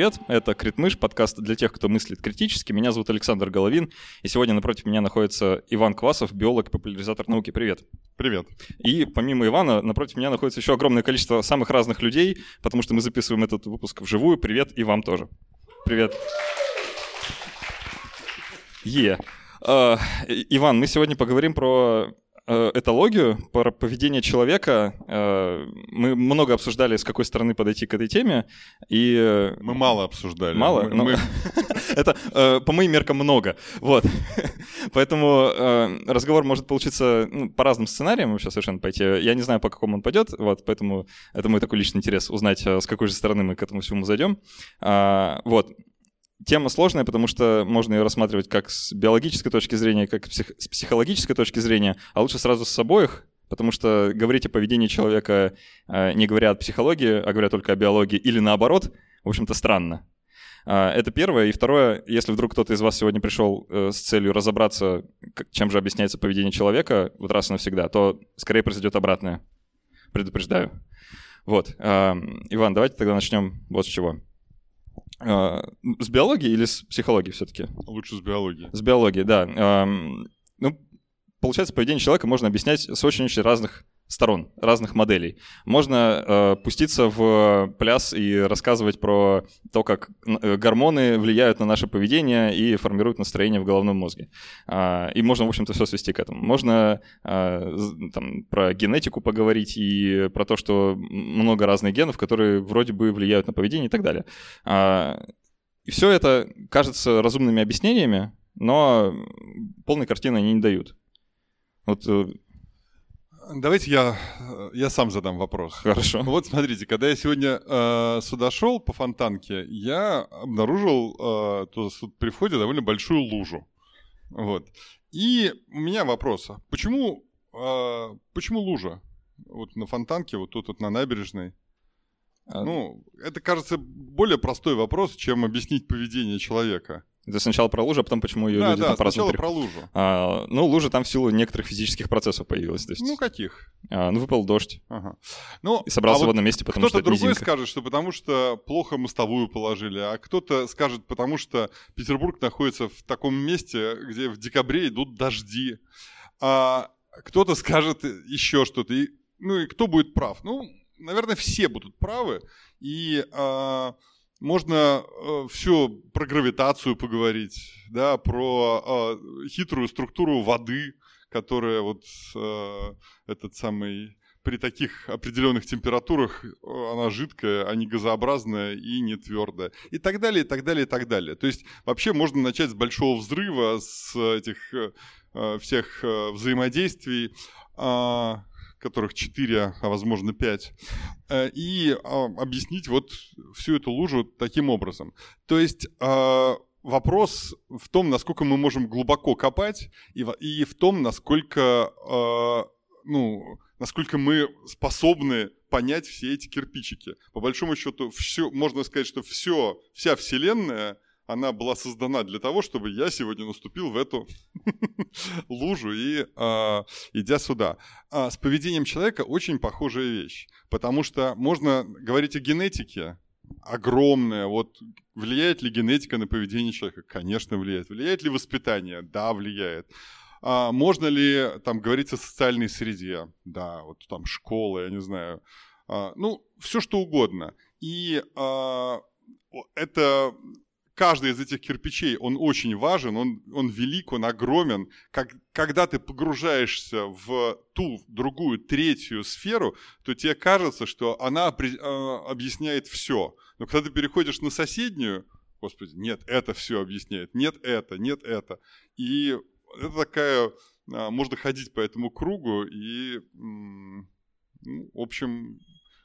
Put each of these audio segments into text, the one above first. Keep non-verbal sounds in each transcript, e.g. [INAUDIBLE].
привет! Это Критмыш, подкаст для тех, кто мыслит критически. Меня зовут Александр Головин, и сегодня напротив меня находится Иван Квасов, биолог и популяризатор науки. Привет! Привет! И помимо Ивана, напротив меня находится еще огромное количество самых разных людей, потому что мы записываем этот выпуск вживую. Привет и вам тоже. Привет! Е. Uh, Иван, мы сегодня поговорим про этологию, про поведение человека. Э, мы много обсуждали, с какой стороны подойти к этой теме. И... Э, мы мало обсуждали. Мало? Мы, но... мы... Это, по моим меркам, много. Вот. Поэтому разговор может получиться ну, по разным сценариям вообще совершенно пойти. Я не знаю, по какому он пойдет, вот, поэтому это мой такой личный интерес, узнать, с какой же стороны мы к этому всему зайдем. А, вот тема сложная, потому что можно ее рассматривать как с биологической точки зрения, как с психологической точки зрения, а лучше сразу с обоих, потому что говорить о поведении человека, э, не говоря о психологии, а говоря только о биологии, или наоборот, в общем-то, странно. А, это первое. И второе, если вдруг кто-то из вас сегодня пришел э, с целью разобраться, чем же объясняется поведение человека вот раз и навсегда, то скорее произойдет обратное. Предупреждаю. Вот. Иван, давайте тогда начнем вот с чего. А, с биологии или с психологии все-таки? Лучше с биологии. С биологии, да. Ну, получается, поведение человека можно объяснять с очень-очень разных сторон, разных моделей. Можно э, пуститься в пляс и рассказывать про то, как э, гормоны влияют на наше поведение и формируют настроение в головном мозге. Э, и можно, в общем-то, все свести к этому. Можно э, там, про генетику поговорить и про то, что много разных генов, которые вроде бы влияют на поведение и так далее. Э, и все это кажется разумными объяснениями, но полной картины они не дают. Вот э, Давайте я, я сам задам вопрос. Хорошо. Вот смотрите, когда я сегодня э, сюда шел по фонтанке, я обнаружил э, тут при входе довольно большую лужу. Вот. И у меня вопрос. А почему, э, почему лужа? Вот на фонтанке, вот тут вот на набережной. А... Ну, это кажется более простой вопрос, чем объяснить поведение человека. Это сначала про лужу, а потом почему ее да, люди да, там сначала про лужу. А, ну, лужа там в силу некоторых физических процессов появилась. То есть, ну, каких? А, ну, выпал дождь. Ага. Ну, и собрался а в одном месте, потому что Кто-то другой скажет, что потому что плохо мостовую положили, а кто-то скажет, потому что Петербург находится в таком месте, где в декабре идут дожди. А кто-то скажет еще что-то. И, ну, и кто будет прав? Ну, наверное, все будут правы. И... А, можно э, все про гравитацию поговорить, да, про э, хитрую структуру воды, которая вот э, этот самый при таких определенных температурах э, она жидкая, а не газообразная и не твердая. И так далее, и так далее, и так далее. То есть вообще можно начать с большого взрыва, с этих э, всех э, взаимодействий. Э, которых 4, а возможно 5, э, и а, объяснить вот всю эту лужу таким образом. То есть а, вопрос в том, насколько мы можем глубоко копать, и, и в том, насколько, а, ну, насколько мы способны понять все эти кирпичики. По большому счету, все, можно сказать, что все, вся Вселенная – она была создана для того, чтобы я сегодня наступил в эту [LAUGHS] лужу и э, идя сюда. А с поведением человека очень похожая вещь, потому что можно говорить о генетике, огромная. Вот влияет ли генетика на поведение человека? Конечно, влияет. Влияет ли воспитание? Да, влияет. А можно ли там говорить о социальной среде? Да, вот там школа, я не знаю. А, ну, все что угодно. И а, это каждый из этих кирпичей, он очень важен, он, он велик, он огромен. Как, когда ты погружаешься в ту, другую, третью сферу, то тебе кажется, что она при, э, объясняет все. Но когда ты переходишь на соседнюю, господи, нет, это все объясняет, нет это, нет это. И это такая, э, можно ходить по этому кругу и, ну, в общем,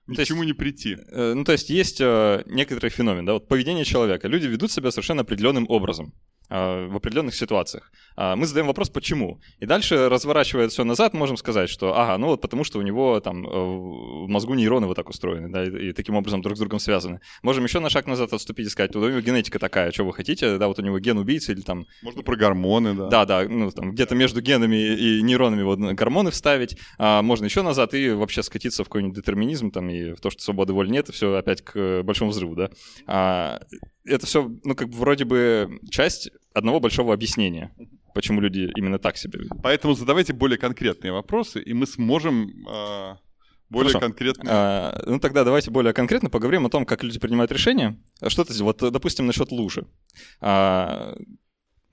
ни к чему не прийти. Э, ну, то есть есть э, некоторый феномен, да, вот поведение человека. Люди ведут себя совершенно определенным образом. А, в определенных ситуациях. А, мы задаем вопрос, почему. И дальше, разворачивая все назад, можем сказать, что, ага, ну вот потому что у него там э, в мозгу нейроны вот так устроены, да, и, и таким образом друг с другом связаны. Можем еще на шаг назад отступить и сказать, у него генетика такая, что вы хотите, да, вот у него ген убийцы или там... Можно про гормоны, да. Да, да, ну там где-то между генами и нейронами вот гормоны вставить. А можно еще назад и вообще скатиться в какой-нибудь детерминизм там и в то, что свободы воли нет, и все опять к большому взрыву, да. А, это все, ну, как бы вроде бы часть одного большого объяснения, почему люди именно так себя ведут. Поэтому задавайте более конкретные вопросы, и мы сможем э, более Хорошо. конкретно... А, ну тогда давайте более конкретно поговорим о том, как люди принимают решения. Что-то, вот, допустим, насчет лужи. А,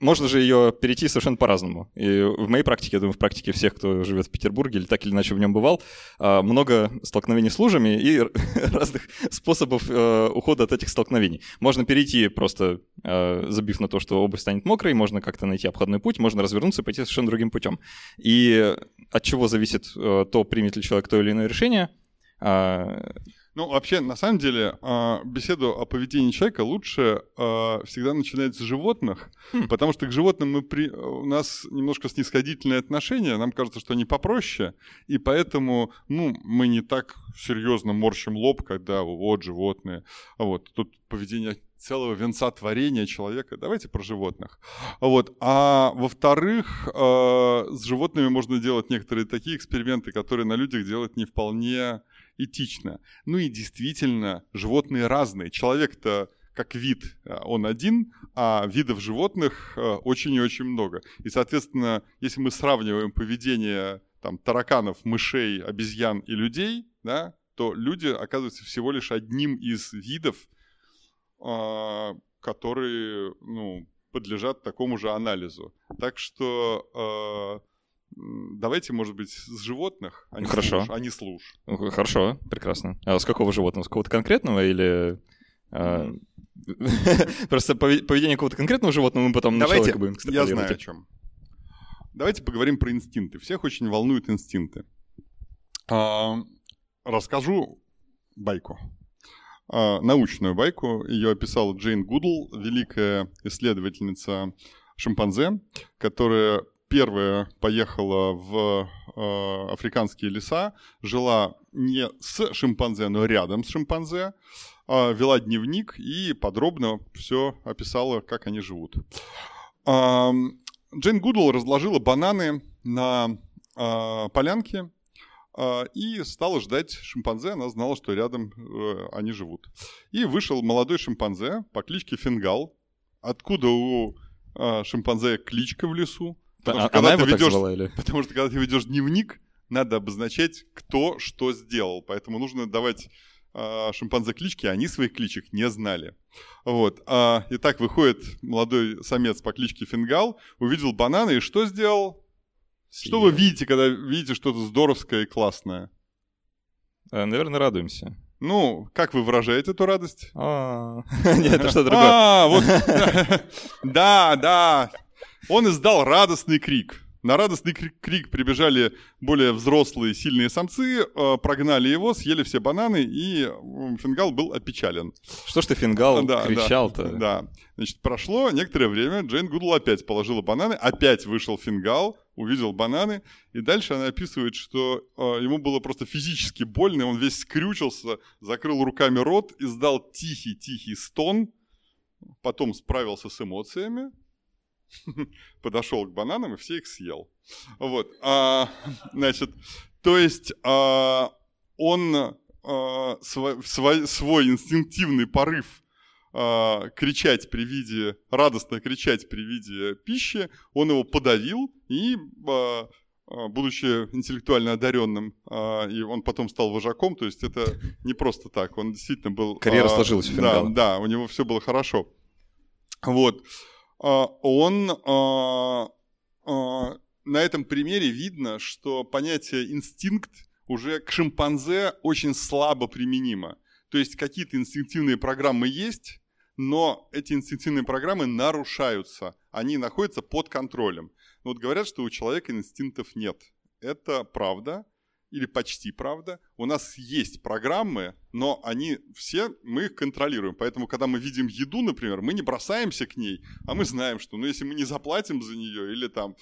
можно же ее перейти совершенно по-разному. И в моей практике, я думаю, в практике всех, кто живет в Петербурге или так или иначе в нем бывал, а, много столкновений с лужами и [LAUGHS] разных способов э, ухода от этих столкновений. Можно перейти просто э, забив на то, что обувь станет мокрой, можно как-то найти обходной путь, можно развернуться и пойти совершенно другим путем. И от чего зависит э, то, примет ли человек то или иное решение, а, Ну, вообще, на самом деле, э, беседу о поведении человека лучше э, всегда начинать с животных, Хм. потому что к животным мы при... у нас немножко снисходительное отношение, нам кажется, что они попроще, и поэтому, ну, мы не так серьезно морщим лоб, когда вот животные, а вот тут поведение целого венца творения человека. Давайте про животных. Вот. А во-вторых, э, с животными можно делать некоторые такие эксперименты, которые на людях делать не вполне этично. Ну и действительно, животные разные. Человек-то как вид, э, он один, а видов животных э, очень и очень много. И, соответственно, если мы сравниваем поведение там, тараканов, мышей, обезьян и людей, да, то люди оказываются всего лишь одним из видов, а, которые ну, подлежат такому же анализу. Так что э, давайте, может быть, с животных, а не Хорошо. с луж, а не с луж. ну, хорошо, прекрасно. А с какого животного? С какого-то конкретного или... а, [LAUGHS] Просто пове- поведение какого-то конкретного животного мы потом Давайте, я знаю о чем. Давайте поговорим про инстинкты. Всех очень волнуют инстинкты. А, расскажу байку. А, научную байку. Ее описала Джейн Гудолл, великая исследовательница шимпанзе, которая первая поехала в э, африканские леса, жила не с шимпанзе, но рядом с шимпанзе, а, вела дневник и подробно все описала, как они живут. Ам, Джейн Гудолл разложила бананы на а, полянке а, и стала ждать шимпанзе. Она знала, что рядом э, они живут. И вышел молодой шимпанзе по кличке Фингал. Откуда у шимпанзе кличка в лесу? Потому А- что Она когда его ты так ведешь звала или? Потому что когда ты ведешь дневник, надо обозначать, кто что сделал. Поэтому нужно давать а, шимпанзе клички, а они своих кличек не знали. Вот. А, итак, выходит молодой самец по кличке Фингал, увидел бананы и что сделал? Что вы видите, когда видите что-то здоровское и классное? Э, Наверное, радуемся. Ну, как вы выражаете эту радость? А, [LAUGHS] Нет, это что [LAUGHS] другое. А, вот. [LAUGHS] Да, да. Он издал радостный крик. На радостный кри- крик прибежали более взрослые, сильные самцы, э, прогнали его, съели все бананы, и Фингал был опечален. Что ж ты, Фингал, Да, да, кричал-то? Да. Значит, прошло некоторое время, Джейн Гудолл опять положила бананы, опять вышел Фингал, увидел бананы, и дальше она описывает, что э, ему было просто физически больно, он весь скрючился, закрыл руками рот, издал тихий-тихий стон, потом справился с эмоциями, [LAUGHS] подошел к бананам и все их съел. Вот. А, [LAUGHS] значит, то есть а, он а, сво- свой, свой инстинктивный порыв а, кричать при виде, радостно кричать при виде пищи, он его подавил и, а, а, будучи интеллектуально одаренным, а, и он потом стал вожаком, то есть это не просто так, он действительно был... Карьера а, сложилась у да, Фингала. да, у него все было хорошо. Вот. А, Он а, а, на этом примере видно, что понятие инстинкт уже к шимпанзе очень слабо применимо. То есть какие-то инстинктивные программы есть, но эти инстинктивные программы нарушаются, они находятся под контролем. Но вот говорят, что у человека инстинктов нет. Это правда. Или почти правда. У нас есть программы, но они все, мы их контролируем. Поэтому, когда мы видим еду, например, мы не бросаемся к ней, а мы знаем, что ну, если мы не заплатим за нее или там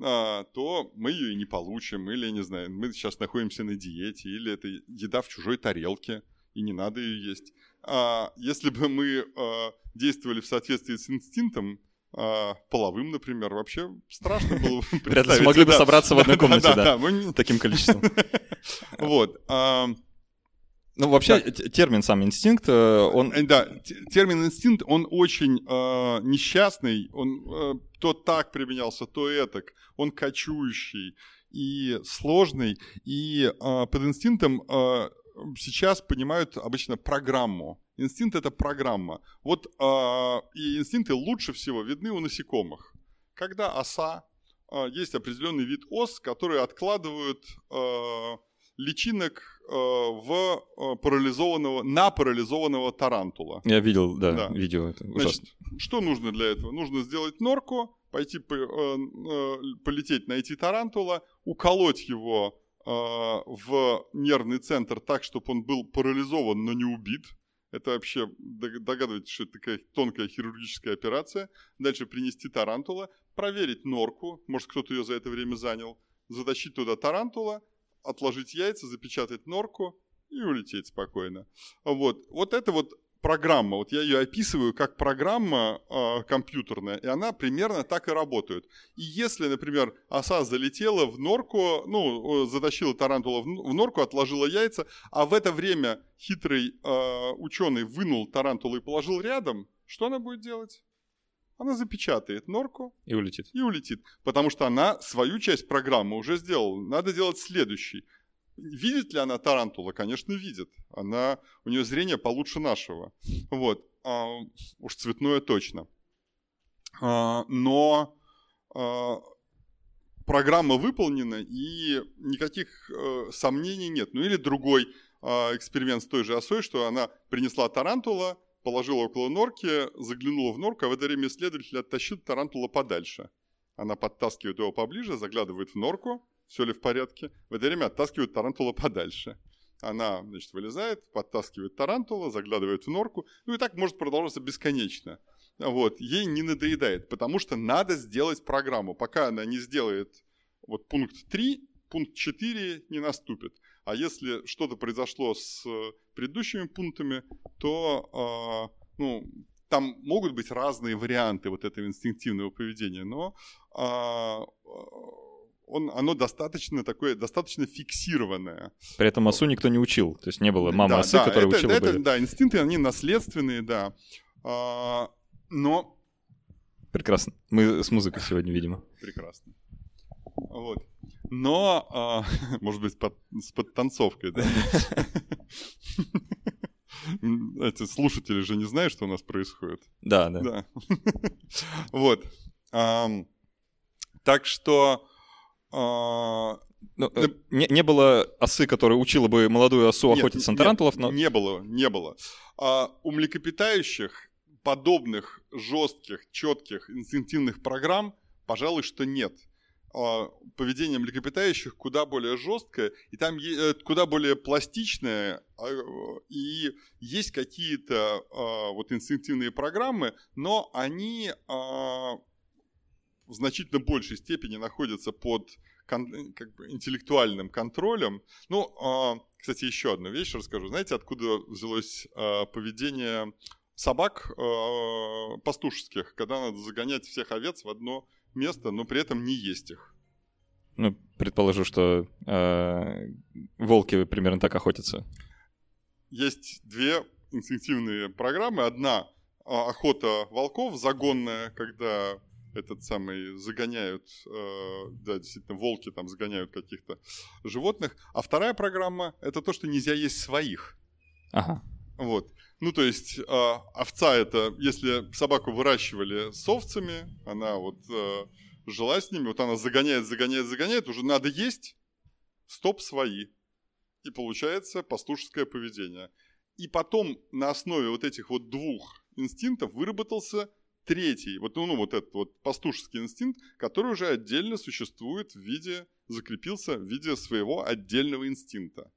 а, то мы ее и не получим, или, не знаю, мы сейчас находимся на диете, или это еда в чужой тарелке, и не надо ее есть. А если бы мы а, действовали в соответствии с инстинктом, половым, например, вообще страшно было бы [LAUGHS] Вряд ли смогли бы собраться в одной [LAUGHS] комнате, да, таким количеством. [LAUGHS] Вот. Ну, вообще, да. термин сам инстинкт, э, он... Э, да, термин инстинкт, он очень э, несчастный, он э, то так применялся, то этак, он кочующий и сложный, и э, под инстинктом э, сейчас понимают обычно программу. Инстинкт – это программа. Вот э, и инстинкты лучше всего видны у насекомых. Когда оса, э, есть определенный вид ос, которые откладывают э, личинок э, в э, парализованного, на парализованного тарантула. Я видел, да, да. видео. Это Значит, что нужно для этого? Нужно сделать норку, пойти э, полететь, найти тарантула, уколоть его в нервный центр так, чтобы он был парализован, но не убит. Это вообще догадываетесь, что это такая тонкая хирургическая операция. Дальше принести тарантула, проверить норку, может кто-то ее за это время занял, затащить туда тарантула, отложить яйца, запечатать норку и улететь спокойно. Вот, вот это вот программа, вот я ее описываю как программа э, компьютерная, и она примерно так и работает. И если, например, оса залетела в норку, ну, затащила тарантула в норку, отложила яйца, а в это время хитрый э, ученый вынул тарантулу и положил рядом, что она будет делать? она запечатает норку. И улетит. И улетит. Потому что она свою часть программы уже сделала. Надо делать следующий. Видит ли она тарантула? Конечно, видит. Она, у нее зрение получше нашего. Вот. А, уж цветное точно. А, но а, программа выполнена, и никаких а, сомнений нет. Ну или другой а, эксперимент с той же осой, что она принесла тарантула, положила около норки, заглянула в норку, а в это время исследователь оттащил тарантула подальше. Она подтаскивает его поближе, заглядывает в норку, все ли в порядке. В это время оттаскивает тарантула подальше. Она, значит, вылезает, подтаскивает тарантула, заглядывает в норку. Ну и так может продолжаться бесконечно. Вот. Ей не надоедает, потому что надо сделать программу. Пока она не сделает вот пункт 3, пункт 4 не наступит. А если что-то произошло с э, предыдущими пунктами, то э, ну, там могут быть разные варианты вот этого инстинктивного поведения, но э, он, оно достаточно такое, достаточно фиксированное. При этом осу никто не учил, то есть не было мамы да, осы, да, которая это, учила это, бы. Да, инстинкты, они наследственные, да. А, но... Прекрасно. Мы с музыкой сегодня, видимо. Прекрасно. Вот но, а, [LAUGHS] может быть, под, с подтанцовкой, да? [LAUGHS] Эти слушатели же не знают, что у нас происходит. Да, да. да. [LAUGHS] Вот. Так что... А, ну, э, не, не было осы, которая учила бы молодую осу нет, охотиться на тарантулов, но... Не было, не было. А у млекопитающих подобных жестких, четких, инстинктивных программ, пожалуй, что нет. А, поведение млекопитающих куда более жесткое, и там э, куда более пластичное, а, и есть какие-то а, вот инстинктивные программы, но они в значительно большей степени находятся под как бы, интеллектуальным контролем. Ну, кстати, еще одну вещь расскажу. Знаете, откуда взялось поведение собак пастушеских, когда надо загонять всех овец в одно место, но при этом не есть их. Ну, предположу, что э, волки примерно так охотятся. Есть две инстинктивные программы. Одна а, охота волков загонная, когда этот самый загоняют, э, да, действительно, волки там загоняют каких-то животных. А вторая программа – это то, что нельзя есть своих. Ага. Вот. Ну, то есть э, овца это, если собаку выращивали с овцами, она вот э, жила с ними, вот она загоняет, загоняет, загоняет, уже надо есть, стоп, свои. И получается пастушеское поведение. И потом на основе вот этих вот двух инстинктов выработался третий, вот, ну, вот этот вот пастушеский инстинкт, который уже отдельно существует в виде, закрепился в виде своего отдельного инстинкта.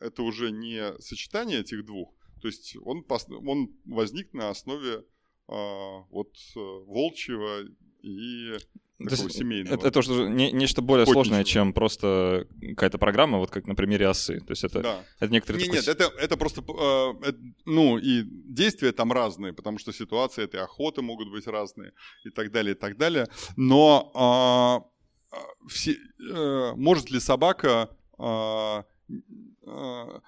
Это уже не сочетание этих двух, то есть он, он возник на основе а, вот э, волчьего и такого семейного. Это, это уже не, нечто более Охотничьего. сложное, чем просто какая-то программа, вот как на примере осы. То есть это, да. это некоторые... Не, такой... Нет, это, это просто... Э, это, ну, и действия там разные, потому что ситуации этой охоты могут быть разные и так далее, и так далее. Но э, все, э, может ли собака... Э,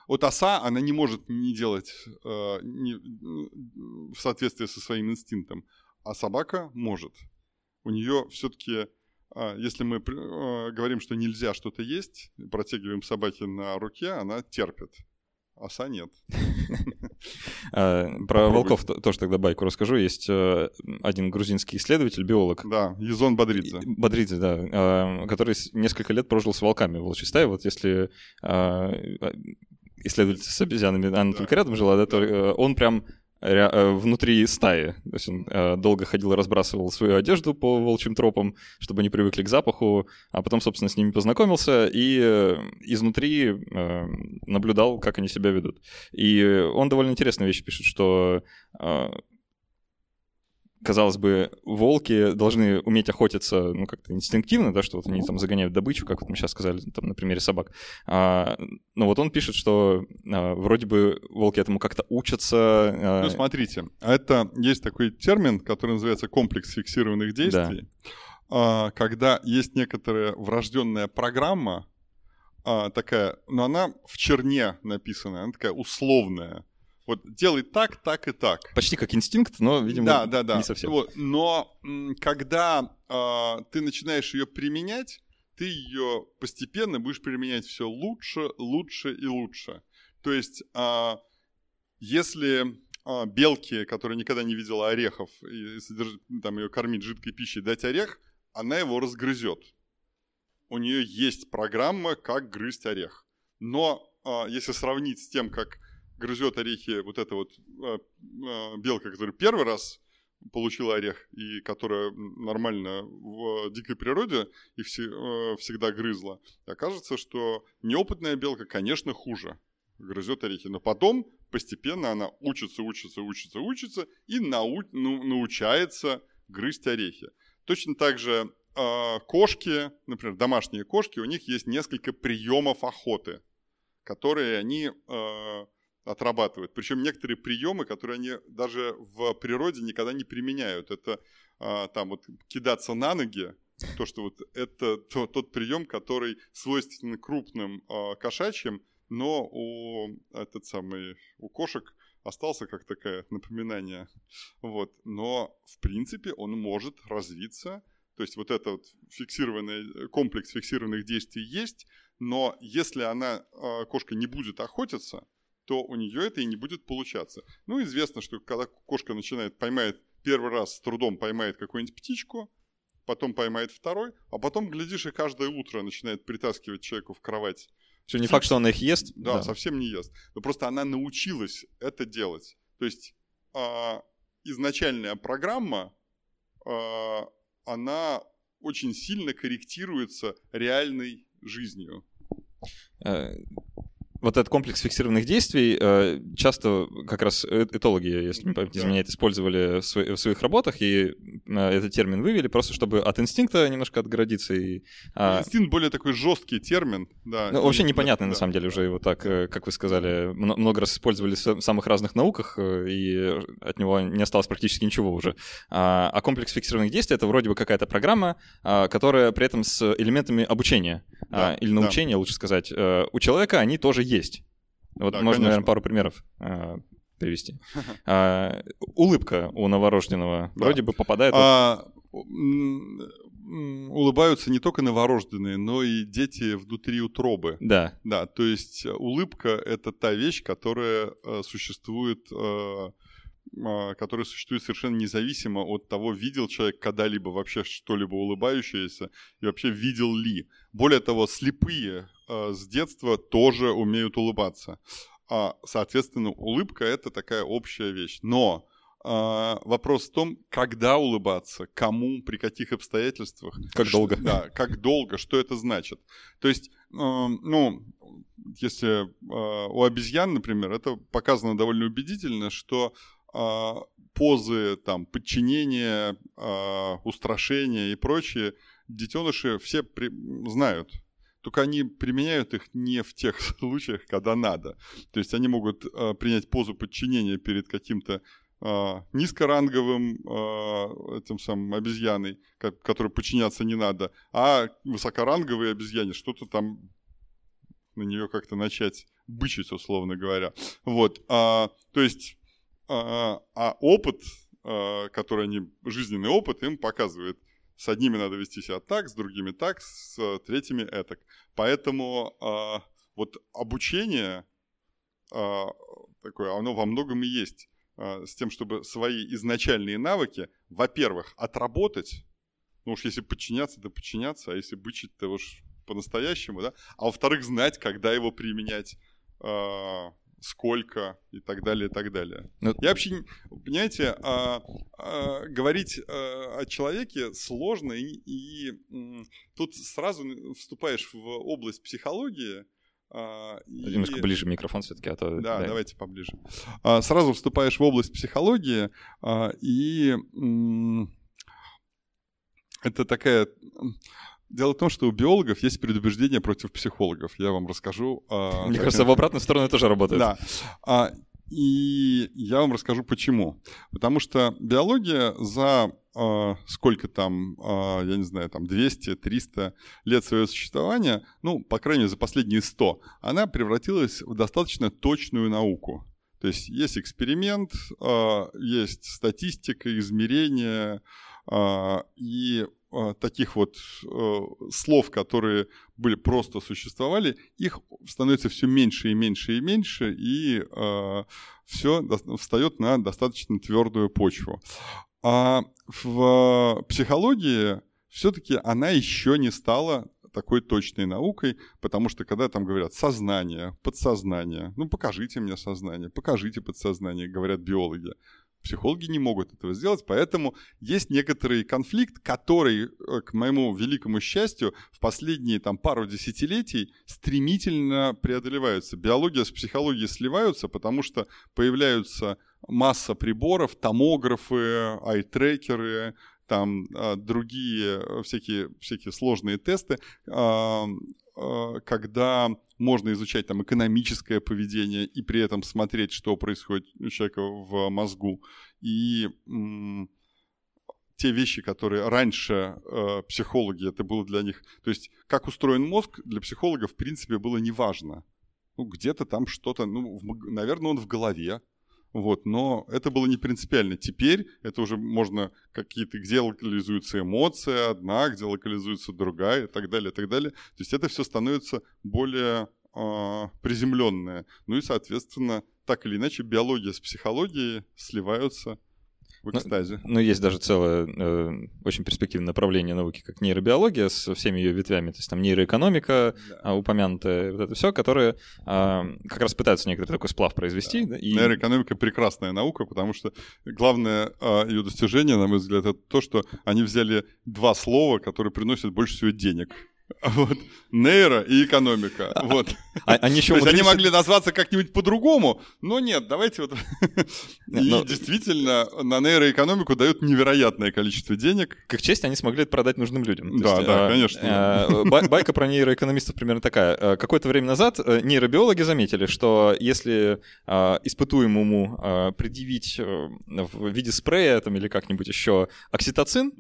вот оса, она не может не делать э, не, в соответствии со своим инстинктом, а собака может. У нее все-таки, э, если мы э, говорим, что нельзя что-то есть, протягиваем собаке на руке, она терпит. Оса нет. [LAUGHS] А, про волков тоже тогда байку расскажу. Есть э, один грузинский исследователь, биолог. Да, Езон Бодридзе. Бодридзе, да. А, который несколько лет прожил с волками в волчьей стае. Вот если а, исследователь с обезьянами, она только рядом жила, да, то э, он прям внутри стаи. То есть он э, долго ходил и разбрасывал свою одежду по волчьим тропам, чтобы они привыкли к запаху, а потом, собственно, с ними познакомился и э, изнутри наблюдал, как они себя ведут. И он довольно интересную вещь пишет, что казалось бы, волки должны уметь охотиться, ну, как-то инстинктивно, да, что вот они там загоняют добычу, как вот мы сейчас сказали, там, на примере собак. А, но вот он пишет, что а, вроде бы волки этому как-то учатся. А... Ну, смотрите, это есть такой термин, который называется комплекс фиксированных действий, да. а, когда есть некоторая врожденная программа, а, такая, но она в черне написана, она такая условная. Вот делай так, так и так. Почти как инстинкт, но, видимо, да, да, да. не совсем. Вот. Но когда э, ты начинаешь ее применять, ты ее постепенно будешь применять все лучше, лучше и лучше. То есть, э, если э, белке, которая никогда не видела орехов, и содерж... там ее кормить жидкой пищей, дать орех, она его разгрызет. У нее есть программа, как грызть орех. Но э, если сравнить с тем, как грызет орехи вот эта вот э, э, белка, которая первый раз получила орех и которая нормально в дикой природе все, э, всегда грызла, окажется, что неопытная белка, конечно, хуже грызет орехи. Но потом постепенно она учится, учится, учится, учится и нау, ну, научается грызть орехи. Точно так же э, кошки, например, домашние кошки, у них есть несколько приемов охоты, которые они отрабатывают. Причем некоторые приемы, которые они даже в природе никогда не применяют. Это а, там вот кидаться на ноги, то, что вот это то, тот прием, который свойственен крупным а, кошачьим, но у этот самый у кошек остался как такое напоминание. Вот. Но в принципе он может развиться. То есть вот этот фиксированный комплекс фиксированных действий есть, но если она, а, кошка не будет охотиться, то у нее это и не будет получаться. Ну, известно, что когда кошка начинает, поймает первый раз с трудом поймает какую-нибудь птичку, потом поймает второй, а потом, глядишь, и каждое утро начинает притаскивать человеку в кровать. Все не факт, что она их ест. Да, да, совсем не ест. Но просто она научилась это делать. То есть а, изначальная программа, а, она очень сильно корректируется реальной жизнью. Вот этот комплекс фиксированных действий э, часто как раз э, этологи, если не память изменяет, использовали в, своих работах, и э, этот термин вывели просто, чтобы от инстинкта немножко отгородиться. И, а... Инстинкт более такой жесткий термин, да. Ну, вообще непонятный, да, на самом деле, уже его так, как вы сказали, много раз использовали в самых разных науках, и от него не осталось практически ничего уже. А, а комплекс фиксированных действий — это вроде бы какая-то программа, а, которая при этом с элементами обучения, да, или научения, да. лучше сказать. У человека они тоже есть. Вот да, можно, конечно. наверное, пару примеров э, привести. [LAUGHS] А, улыбка у новорожденного да. вроде бы попадает... А, улыбаются не только новорожденные, но и дети внутри утробы. Да. Да, то есть улыбка — это та вещь, которая э, существует... А, которая существует совершенно независимо от того, видел человек когда-либо вообще что-либо улыбающееся и вообще видел ли. Более того, слепые э, с детства тоже умеют улыбаться. А, соответственно, улыбка – это такая общая вещь. Но а, вопрос в том, когда улыбаться, кому, при каких обстоятельствах. Как долго. Да, как долго, что это значит. То есть, э, ну, если э, у обезьян, например, это показано довольно убедительно, что позы там подчинения, э, устрашения и прочее детеныши все при- знают. Только они применяют их не в тех [LAUGHS] случаях, когда надо. То есть они могут э, принять позу подчинения перед каким-то низкоранговым этим самым обезьяной, ко- которой подчиняться не надо, а высокоранговые обезьяне что-то там на нее как-то начать бычить, условно говоря. Вот, а, то есть, а, а опыт, а, который они, жизненный опыт им показывает, с одними надо вести себя так, с другими так, с третьими этак. Поэтому а, вот обучение такое, оно во многом и есть с тем, чтобы свои изначальные навыки, во-первых, отработать, ну уж если подчиняться, то подчиняться, а если бычить, то уж по-настоящему, да, а во-вторых, знать, когда его применять, сколько и так далее, и так далее. Ну, Я вообще, понимаете, а, а, говорить а, о человеке сложно, и, и, м, тут сразу вступаешь в область психологии. а, и- Немножко ближе микрофон все-таки, а то... да, давайте поближе. А, Сразу вступаешь в область психологии, а, и м, это такая... Дело в том, что у биологов есть предубеждение против психологов. Я вам расскажу. а, Мне кажется, в обратную сторону тоже работает. да. А, и я вам расскажу почему. Потому что биология за а, сколько там, а, я не знаю, там 200-300 лет своего существования, ну, по крайней мере, за последние 100, она превратилась в достаточно точную науку. То есть есть эксперимент, а, есть статистика, измерения, и таких вот э, слов, которые были просто существовали, их становится все меньше и меньше и меньше, и все встает на достаточно твердую почву. А в психологии все-таки она еще не стала такой точной наукой, потому что когда там говорят сознание, подсознание, ну покажите мне сознание, покажите подсознание, говорят биологи. Психологи не могут этого сделать, поэтому есть некоторый конфликт, который, э, к моему великому счастью, в последние там пару десятилетий стремительно преодолеваются. Биология с психологией сливаются, потому что появляются масса приборов, томографы, айтрекеры, там а, другие э, всякие, всякие сложные тесты, когда можно изучать там экономическое поведение и при этом смотреть, что происходит у человека в мозгу. И м, те вещи, которые раньше э, психологи, это было для них... То есть как устроен мозг, для психолога в принципе было неважно. Ну, где-то там что-то, ну, в наверное, он в голове, вот, но это было не принципиально. Теперь это уже можно какие-то, где локализуется эмоция одна, где локализуется другая и так далее, и так далее. То есть это все становится более э, приземленное. Ну и, соответственно, так или иначе, биология с психологией сливаются в Ну, экстазе. Ну, есть даже целое э, очень перспективное направление науки, как нейробиология, со всеми ее ветвями. То есть там нейроэкономика, а, упомянутая, вот это все, которые а, как раз пытаются некоторый такой сплав произвести. да, и- Нейроэкономика прекрасная наука, потому что главное а, ее достижение, на мой взгляд, это то, что они взяли два слова, которые приносят больше всего денег. Вот. Нейро и экономика. Вот. А- они еще То есть они могли назваться как-нибудь по-другому, но нет, давайте вот... [LAUGHS] И Но- действительно, на нейроэкономику дают невероятное количество денег. К их чести, они смогли это продать нужным людям. Да, да, а, конечно. а, бай- Байка про нейроэкономистов примерно такая. А, Какое-то время назад э, нейробиологи заметили, что если а, испытуемому а, предъявить э, в виде спрея там, или как-нибудь еще окситоцин,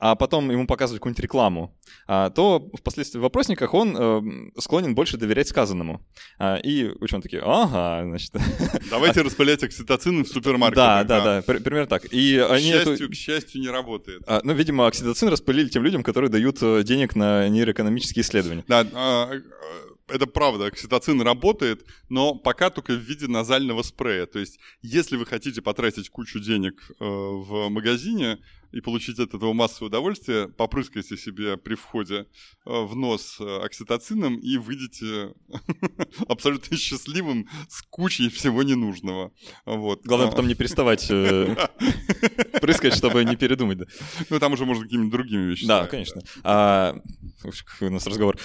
а потом ему показывать какую-нибудь рекламу, а, то впоследствии в вопросниках он э, склонен больше доверять сказанному. А, И ученые такие, ага, значит... [LAUGHS] Давайте распылять окситоцин в супермаркете. Да, да, да, при- примерно так. И К они эту- счастью, к счастью, не работает. а, Ну, видимо, окситоцин распылили тем людям, которые дают э, денег на нейроэкономические исследования. Да, а, э, это правда, окситоцин работает, но пока только в виде назального спрея. То есть, если вы хотите потратить кучу денег э, в магазине и получить от этого массовое удовольствие, попрыскайте себе при входе э, в нос э, окситоцином и выйдете [LAUGHS] абсолютно счастливым с кучей всего ненужного. Вот. Главное потом не переставать э, [LAUGHS] прыскать, чтобы не передумать. Ну, там уже можно какими-то другими вещами. Да, конечно. А, у нас разговор.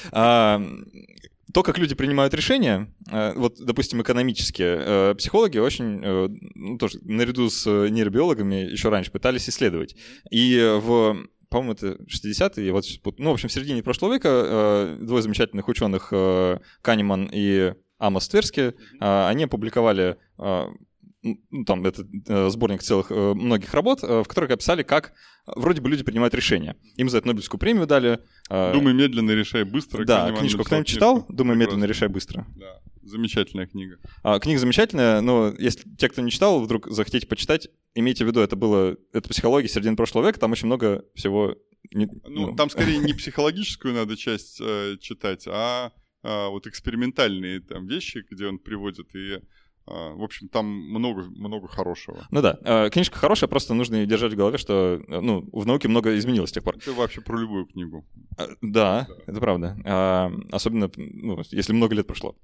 То, как люди принимают решения, э, вот, допустим, экономические, э, психологи очень, э, ну, тоже наряду с нейробиологами еще раньше пытались исследовать. И в по-моему, это 60-е, вот, ну, в общем, в середине прошлого века двое замечательных ученых, Канеман и Амос Тверски, они опубликовали ну, там это э, сборник целых э, многих работ, э, в которых описали, как вроде бы люди принимают решения. Им за это Нобелевскую премию дали. «Думай медленно, решай быстро». Да, книжку кто-нибудь читал? «Думай медленно, решай быстро». Да, замечательная книга. А, книга замечательная, но если те, кто не читал, вдруг захотите почитать, имейте в виду, это было, это психология середины прошлого века, там очень много всего... Не, ну, ну, там скорее не [LAUGHS] психологическую надо часть э, читать, а, а вот экспериментальные там вещи, где он приводит и в общем, там много, много хорошего. Ну да, а, книжка хорошая, просто нужно держать в голове, что ну, в науке много изменилось с тех пор. Это вообще про любую книгу. А, да, да. это правда. Особенно, ну, если много лет прошло.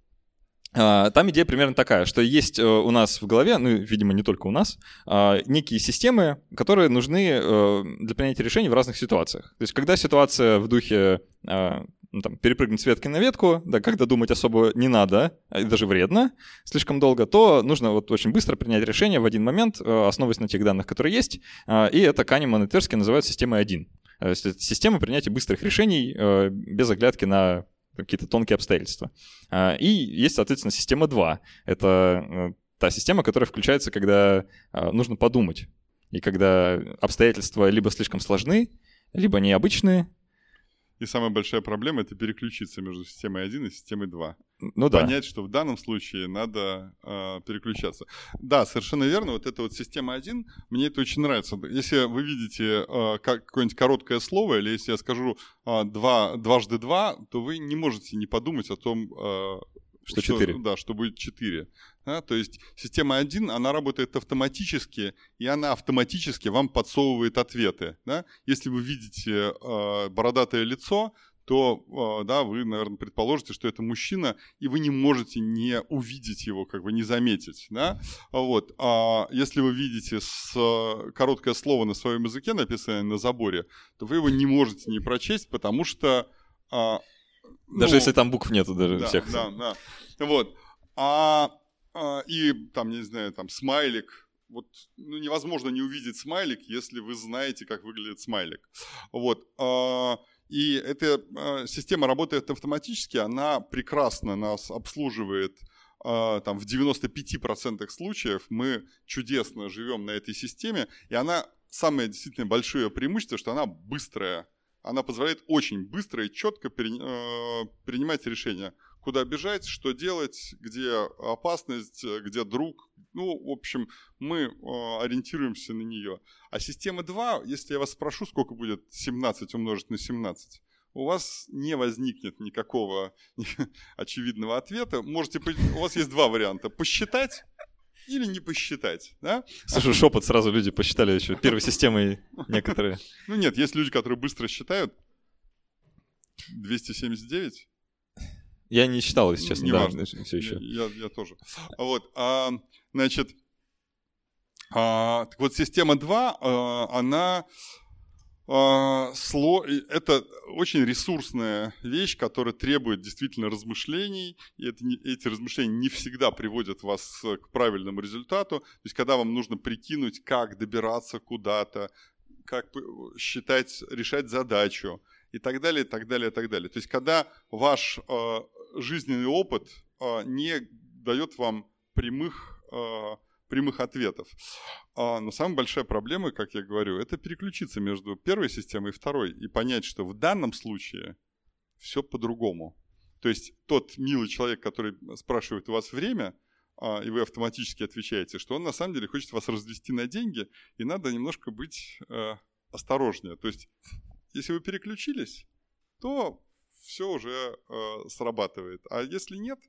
Там идея примерно такая, что есть э, у нас в голове, ну, видимо, не только у нас, некие системы, которые нужны э, для принятия решений в разных ситуациях. То есть, когда ситуация в духе ну, там, перепрыгнуть с ветки на ветку, да, когда думать особо не надо, и даже вредно слишком долго, то нужно вот очень быстро принять решение в один момент, э, основываясь на тех данных, которые есть, э, и это Канеман и Терски называют системой 1. Э, то есть это система принятия быстрых решений без оглядки на какие-то тонкие обстоятельства. И есть, соответственно, система 2. Это та система, которая включается, когда нужно подумать. И когда обстоятельства либо слишком сложны, либо необычные, и самая большая проблема — это переключиться между системой 1 и системой 2. Ну да. Понять, что в данном случае надо э, переключаться. Да, совершенно верно. Вот эта вот система 1, мне это очень нравится. Если вы видите э, как, какое-нибудь короткое слово, или если я скажу э, два, дважды два, то вы не можете не подумать о том, э, что 4. Что, да, что будет 4. Да? То есть система 1, она работает автоматически, и она автоматически вам подсовывает ответы. Да? Если вы видите э, бородатое лицо, то, э, да, вы, наверное, предположите, что это мужчина, и вы не можете не увидеть его, как бы не заметить, да, вот. А если вы видите с, короткое слово на своем языке, написанное на заборе, то вы его не можете не прочесть, потому что а, даже ну, если там букв нету даже да, всех. Да, да. Вот. А, и там, не знаю, там смайлик. Вот ну, невозможно не увидеть смайлик, если вы знаете, как выглядит смайлик. Вот. А, и эта а, система работает автоматически, она прекрасно нас обслуживает а, там в 95% случаев мы чудесно живем на этой системе, и она самое действительно большое преимущество, что она быстрая она позволяет очень быстро и четко принимать решения, куда бежать, что делать, где опасность, где друг. Ну, в общем, мы э, ориентируемся на нее. А система 2, если я вас спрошу, сколько будет 17 умножить на 17, у вас не возникнет никакого [LAUGHS] очевидного ответа. Можете, у вас есть два варианта. Посчитать или не посчитать, да? Слушай, шепот сразу люди посчитали еще первой системой некоторые. [LAUGHS] Ну нет, есть люди, которые быстро считают. 279? Я не считал, если честно, не да, важно. все еще. Я, я, я тоже. Вот, а, значит, а, так вот система 2, а, она а, сло... это очень ресурсная вещь, которая требует действительно размышлений, и это не... эти размышления не всегда приводят вас к правильному результату. То есть, когда вам нужно прикинуть, как добираться куда-то, как считать, решать задачу и так далее, и так далее, и так далее. То есть, когда ваш э, жизненный опыт э, не дает вам прямых э, прямых ответов. А, но самая большая проблема, как я говорю, это переключиться между первой системой и второй и понять, что в данном случае все по-другому. То есть тот милый человек, который спрашивает у вас время, а, и вы автоматически отвечаете, что он на самом деле хочет вас развести на деньги, и надо немножко быть э, осторожнее. То есть, если вы переключились, то все уже э, срабатывает. А если нет,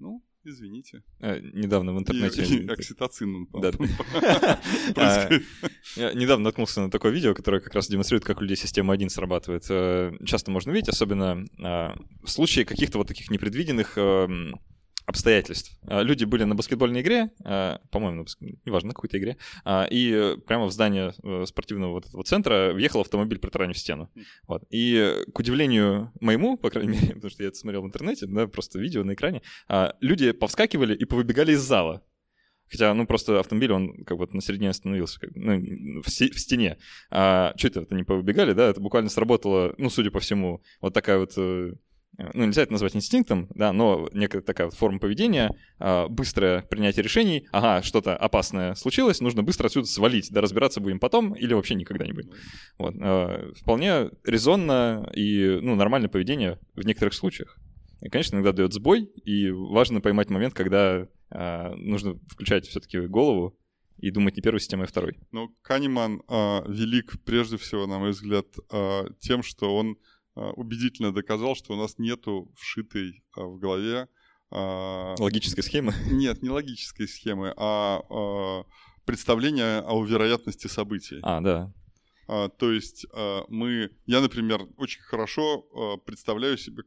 ну, извините. А, недавно в интернете... И, и окситоцин. Да. [LAUGHS] [LAUGHS] А, я недавно наткнулся на такое видео, которое как раз демонстрирует, как у людей система 1 срабатывает. Э, часто можно видеть, особенно а, в случае каких-то вот таких непредвиденных эм, обстоятельств. А, люди были на баскетбольной игре, а, по-моему, на баск... неважно, на какой-то игре, а, и прямо в здание э, спортивного вот этого центра въехал автомобиль, протаранив стену. Вот. И, к удивлению моему, по крайней [LAUGHS] мере, потому что я это смотрел в интернете, да, просто видео на экране, люди повскакивали и повыбегали из зала. Хотя, ну, просто автомобиль, он как бы на середине остановился, как, ну, в, в стене. А что это, это не повыбегали, да? Это буквально сработало, ну, судя по всему, вот такая вот э, ну, нельзя это назвать инстинктом, да, но некая такая вот форма поведения, а, быстрое принятие решений, ага, что-то опасное случилось, нужно быстро отсюда свалить, да, разбираться будем потом или вообще никогда не будем. Вот, а, вполне резонно и, ну, нормальное поведение в некоторых случаях. И, конечно, иногда дает сбой, и важно поймать момент, когда а, нужно включать все-таки голову и думать не первой системой, а второй. Ну, Канеман велик прежде всего, на мой взгляд, тем, что он а, убедительно доказал, что у нас нету вшитой а, в голове... А, логической схемы? [LAUGHS] Нет, не логической схемы, а представления о вероятности событий. А, да. То есть мы, я, например, очень хорошо представляю себе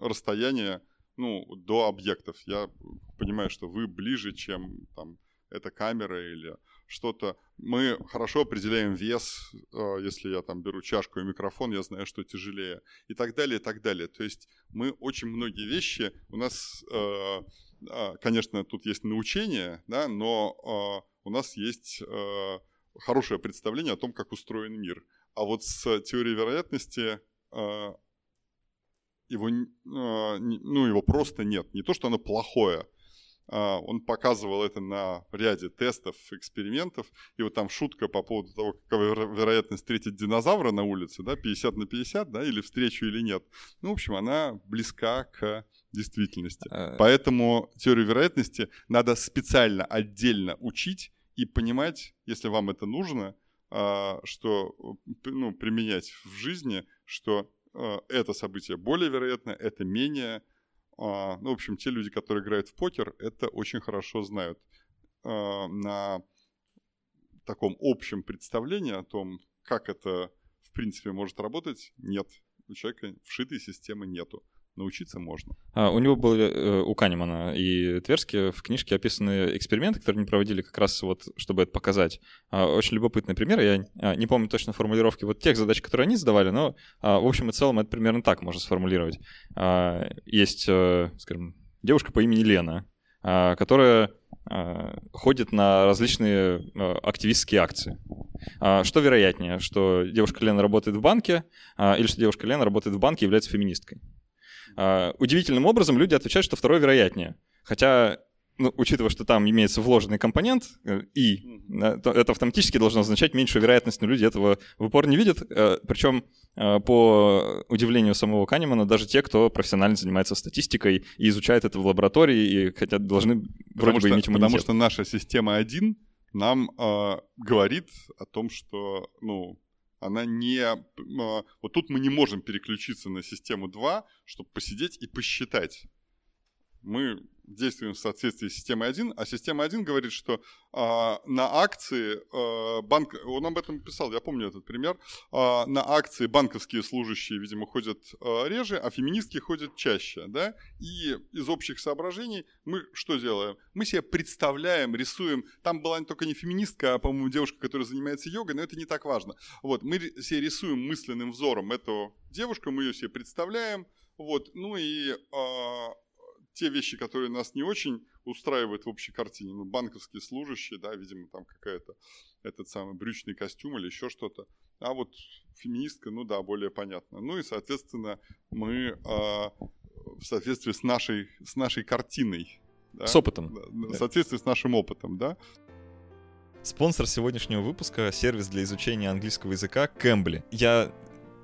расстояние ну, до объектов. Я понимаю, что вы ближе, чем там эта камера или что-то. Мы хорошо определяем вес, э, если я там беру чашку и микрофон, я знаю, что тяжелее, и так далее, и так далее. То есть мы очень многие вещи, у нас, э, а, конечно, тут есть научение, да, но э, у нас есть хорошее представление о том, как устроен мир. А вот с теорией вероятности его, ну, его просто нет. Не то, что оно плохое, он показывал это на ряде тестов, экспериментов. И вот там шутка по поводу того, какова вероятность встретить динозавра на улице, да, 50 на 50, да, или встречу или нет. Ну, в общем, она близка к действительности. А, Поэтому теорию вероятности надо специально, отдельно учить и понимать, если вам это нужно, а, что ну, применять в жизни, что это событие более вероятно, это менее а, ну, в общем, те люди, которые играют в покер, это очень хорошо знают. А, на таком общем представлении о том, как это в принципе может работать, нет. У человека вшитой системы нету научиться можно. А, у него были, э, у Канемана и Тверски в книжке описаны эксперименты, которые они проводили как раз вот, чтобы это показать. А, очень любопытный пример. Я а, не помню точно формулировки вот тех задач, которые они задавали, но а, в общем и целом это примерно так можно сформулировать. А, есть, а, скажем, девушка по имени Лена, а, которая а, ходит на различные активистские акции. Что вероятнее, что девушка Лена работает в банке, или что девушка Лена работает в банке и является феминисткой? А, удивительным образом люди отвечают, что второе вероятнее. Хотя, ну, учитывая, что там имеется вложенный компонент, э, и это автоматически должно означать меньшую вероятность, но люди этого в упор не видят. Э, Причем, э, по удивлению самого Канемана, даже те, кто профессионально занимается статистикой и изучает это в лаборатории, и хотя должны вроде потому бы что, иметь иммунитет. Потому что наша система 1 нам э, говорит о том, что, ну, она не... А, вот тут мы не можем переключиться на систему 2, чтобы посидеть и посчитать. Мы действуем в соответствии с системой 1, а система 1 говорит, что а, на акции а, банк, он об этом писал, я помню этот пример, а, на акции банковские служащие, видимо, ходят а, реже, а феминистки ходят чаще, да, и из общих соображений мы что делаем? Мы себе представляем, рисуем, там была только не феминистка, а, по-моему, девушка, которая занимается йогой, но это не так важно. Вот, мы себе рисуем мысленным взором эту девушку, мы ее себе представляем, вот, ну и а, те вещи, которые нас не очень устраивают в общей картине, ну, банковские служащие, да, видимо, там какая-то этот самый брючный костюм или еще что-то. А вот феминистка, ну да, более понятно. Ну и, соответственно, мы э, в соответствии с нашей, с нашей картиной. Да, с опытом. В соответствии с нашим опытом, да. Спонсор сегодняшнего выпуска — сервис для изучения английского языка Cambly. Я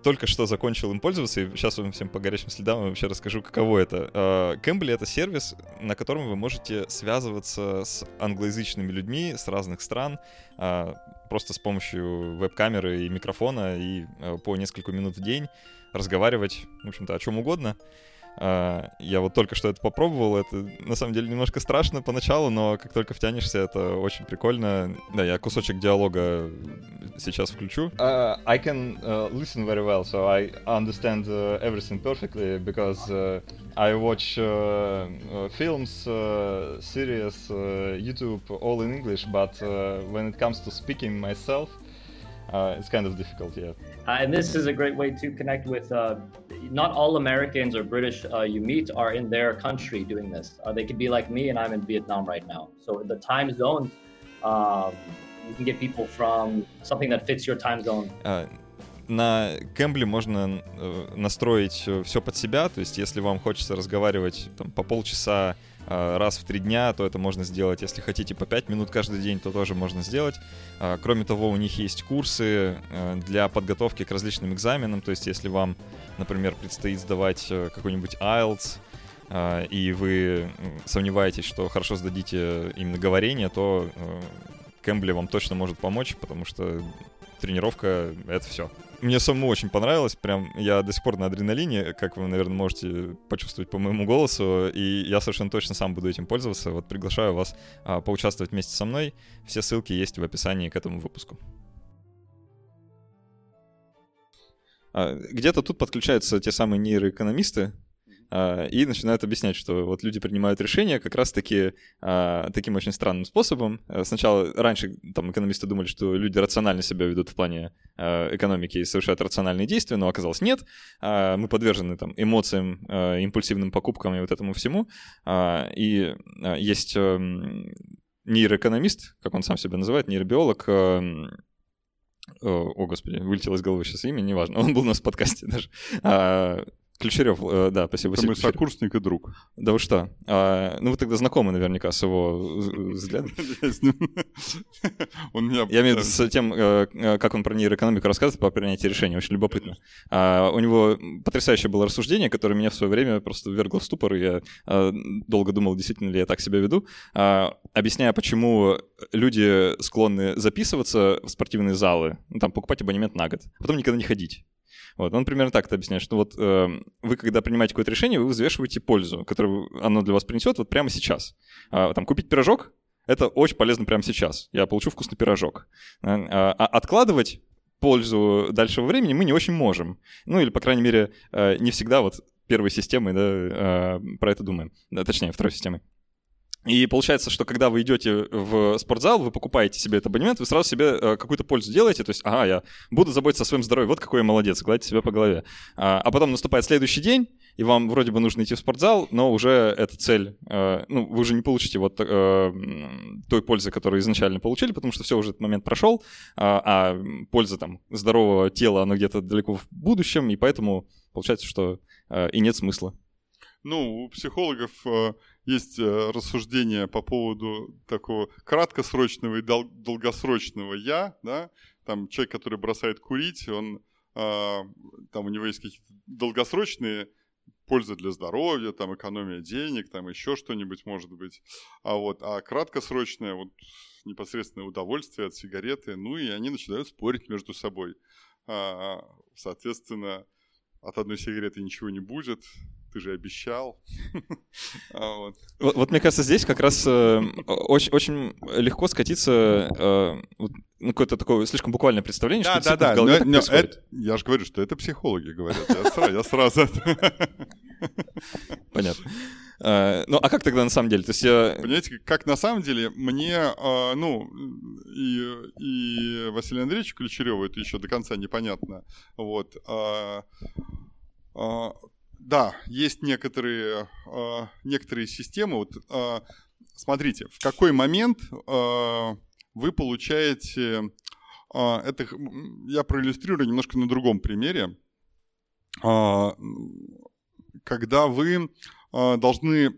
только что закончил им пользоваться, и сейчас вам всем по горячим следам вообще расскажу, каково это. Кэмбли — это сервис, на котором вы можете связываться с англоязычными людьми с разных стран, просто с помощью веб-камеры и микрофона, и по несколько минут в день разговаривать, в общем-то, о чем угодно. А, я вот только что это попробовал, это на самом деле немножко страшно поначалу, но как только втянешься, это очень прикольно. Да, я кусочек диалога сейчас включу. Uh, I can uh, listen very well, so I understand uh, everything perfectly because uh, I watch uh, uh, films, uh, series, uh, YouTube, all in English, but uh, when it comes to speaking myself, uh, it's kind of difficult, yeah. Uh, and this is a great way to connect with. Uh, not all Americans or British uh, you meet are in their country doing this. Uh, they could be like me, and I'm in Vietnam right now. So the time zone, um, you can get people from something that fits your time zone. Uh, на Кэмбле можно э, настроить э, все под себя, то есть если вам хочется разговаривать там, по полчаса э, раз в три дня, то это можно сделать. Если хотите по пять минут каждый день, то тоже можно сделать. Кроме того, у них есть курсы для подготовки к различным экзаменам, то есть если вам, например, предстоит сдавать какой-нибудь IELTS, и вы сомневаетесь, что хорошо сдадите именно говорение, то Кэмбли вам точно может помочь, потому что тренировка — это все. Мне самому очень понравилось, прям я до сих пор на адреналине, как вы, наверное, можете почувствовать по моему голосу, и я совершенно точно сам буду этим пользоваться. Вот приглашаю вас а, поучаствовать вместе со мной. Все ссылки есть в описании к этому выпуску. А, где-то тут подключаются те самые нейроэкономисты, и начинают объяснять, что вот люди принимают решения как раз-таки а, таким очень странным способом. Э, сначала, раньше там экономисты думали, что люди рационально себя ведут в плане а, экономики и совершают рациональные действия, но оказалось нет. Мы подвержены там эмоциям, импульсивным покупкам и вот этому всему. И есть эм, нейроэкономист, как он сам себя называет, нейробиолог, эм, о, господи, вылетело из головы сейчас имя, неважно. Он был у нас в подкасте [LAUGHS] даже. Ключерев, э, да, спасибо. Это мой сокурсник и друг. Да вы что? А, ну, вы тогда знакомы наверняка с его взглядом. [LAUGHS] [LAUGHS] Он меня... Я имею в виду с тем, э, э, как он про нейроэкономику рассказывает по принятию решения. Очень любопытно. А, у него потрясающее было рассуждение, которое меня в свое время просто ввергло в ступор, и я а, долго думал, действительно ли я так себя веду, а, объясняя, почему люди склонны записываться в спортивные залы, ну, там, покупать абонемент на год, потом никогда не ходить. Вот, он примерно так это объясняет, что вот э, вы, когда принимаете какое-то решение, вы взвешиваете пользу, которую оно для вас принесет вот прямо сейчас. А, там, купить пирожок — это очень полезно прямо сейчас. Я получу вкусный пирожок. А, а откладывать пользу дальшего времени мы не очень можем. Ну, или, по крайней мере, э, не всегда вот первой системой да, э, про это думаем. Да, точнее, второй системой. И получается, что когда вы идете в спортзал, вы покупаете себе этот абонемент, вы сразу себе э, какую-то пользу делаете. То есть, ага, я буду заботиться о своем здоровье, вот какой я молодец, гладьте себя по голове. А, а потом наступает следующий день, и вам вроде бы нужно идти в спортзал, но уже эта цель, э, ну, вы уже не получите вот э, той пользы, которую изначально получили, потому что все уже этот момент прошел, а, а польза там здорового тела, она где-то далеко в будущем, и поэтому получается, что и нет смысла. Ну, у психологов есть э, рассуждения по поводу такого краткосрочного и дол- долгосрочного я, да, там человек, который бросает курить, он, э, там у него есть какие-то долгосрочные пользы для здоровья, там экономия денег, там еще что-нибудь может быть, а вот, а краткосрочное вот непосредственное удовольствие от сигареты, ну и они начинают спорить между собой, а, соответственно, от одной сигареты ничего не будет, ты же обещал. [LAUGHS] а вот. Вот, вот мне кажется, здесь как раз э, очень, очень легко скатиться э, ну, какое-то такое слишком буквальное представление, да, что да, да. Но, но это, я же говорю, что это психологи говорят. Я сразу, я сразу Понятно. Uh, ну, а как тогда на самом деле? То есть я... Понимаете, как на самом деле мне, ну, и, и Василий Андреевич Ключереву это еще до конца непонятно. Вот. Uh, да, есть некоторые, э, некоторые системы. Вот, э, смотрите, в какой момент э, вы получаете... Это я проиллюстрирую немножко на другом примере. Когда вы должны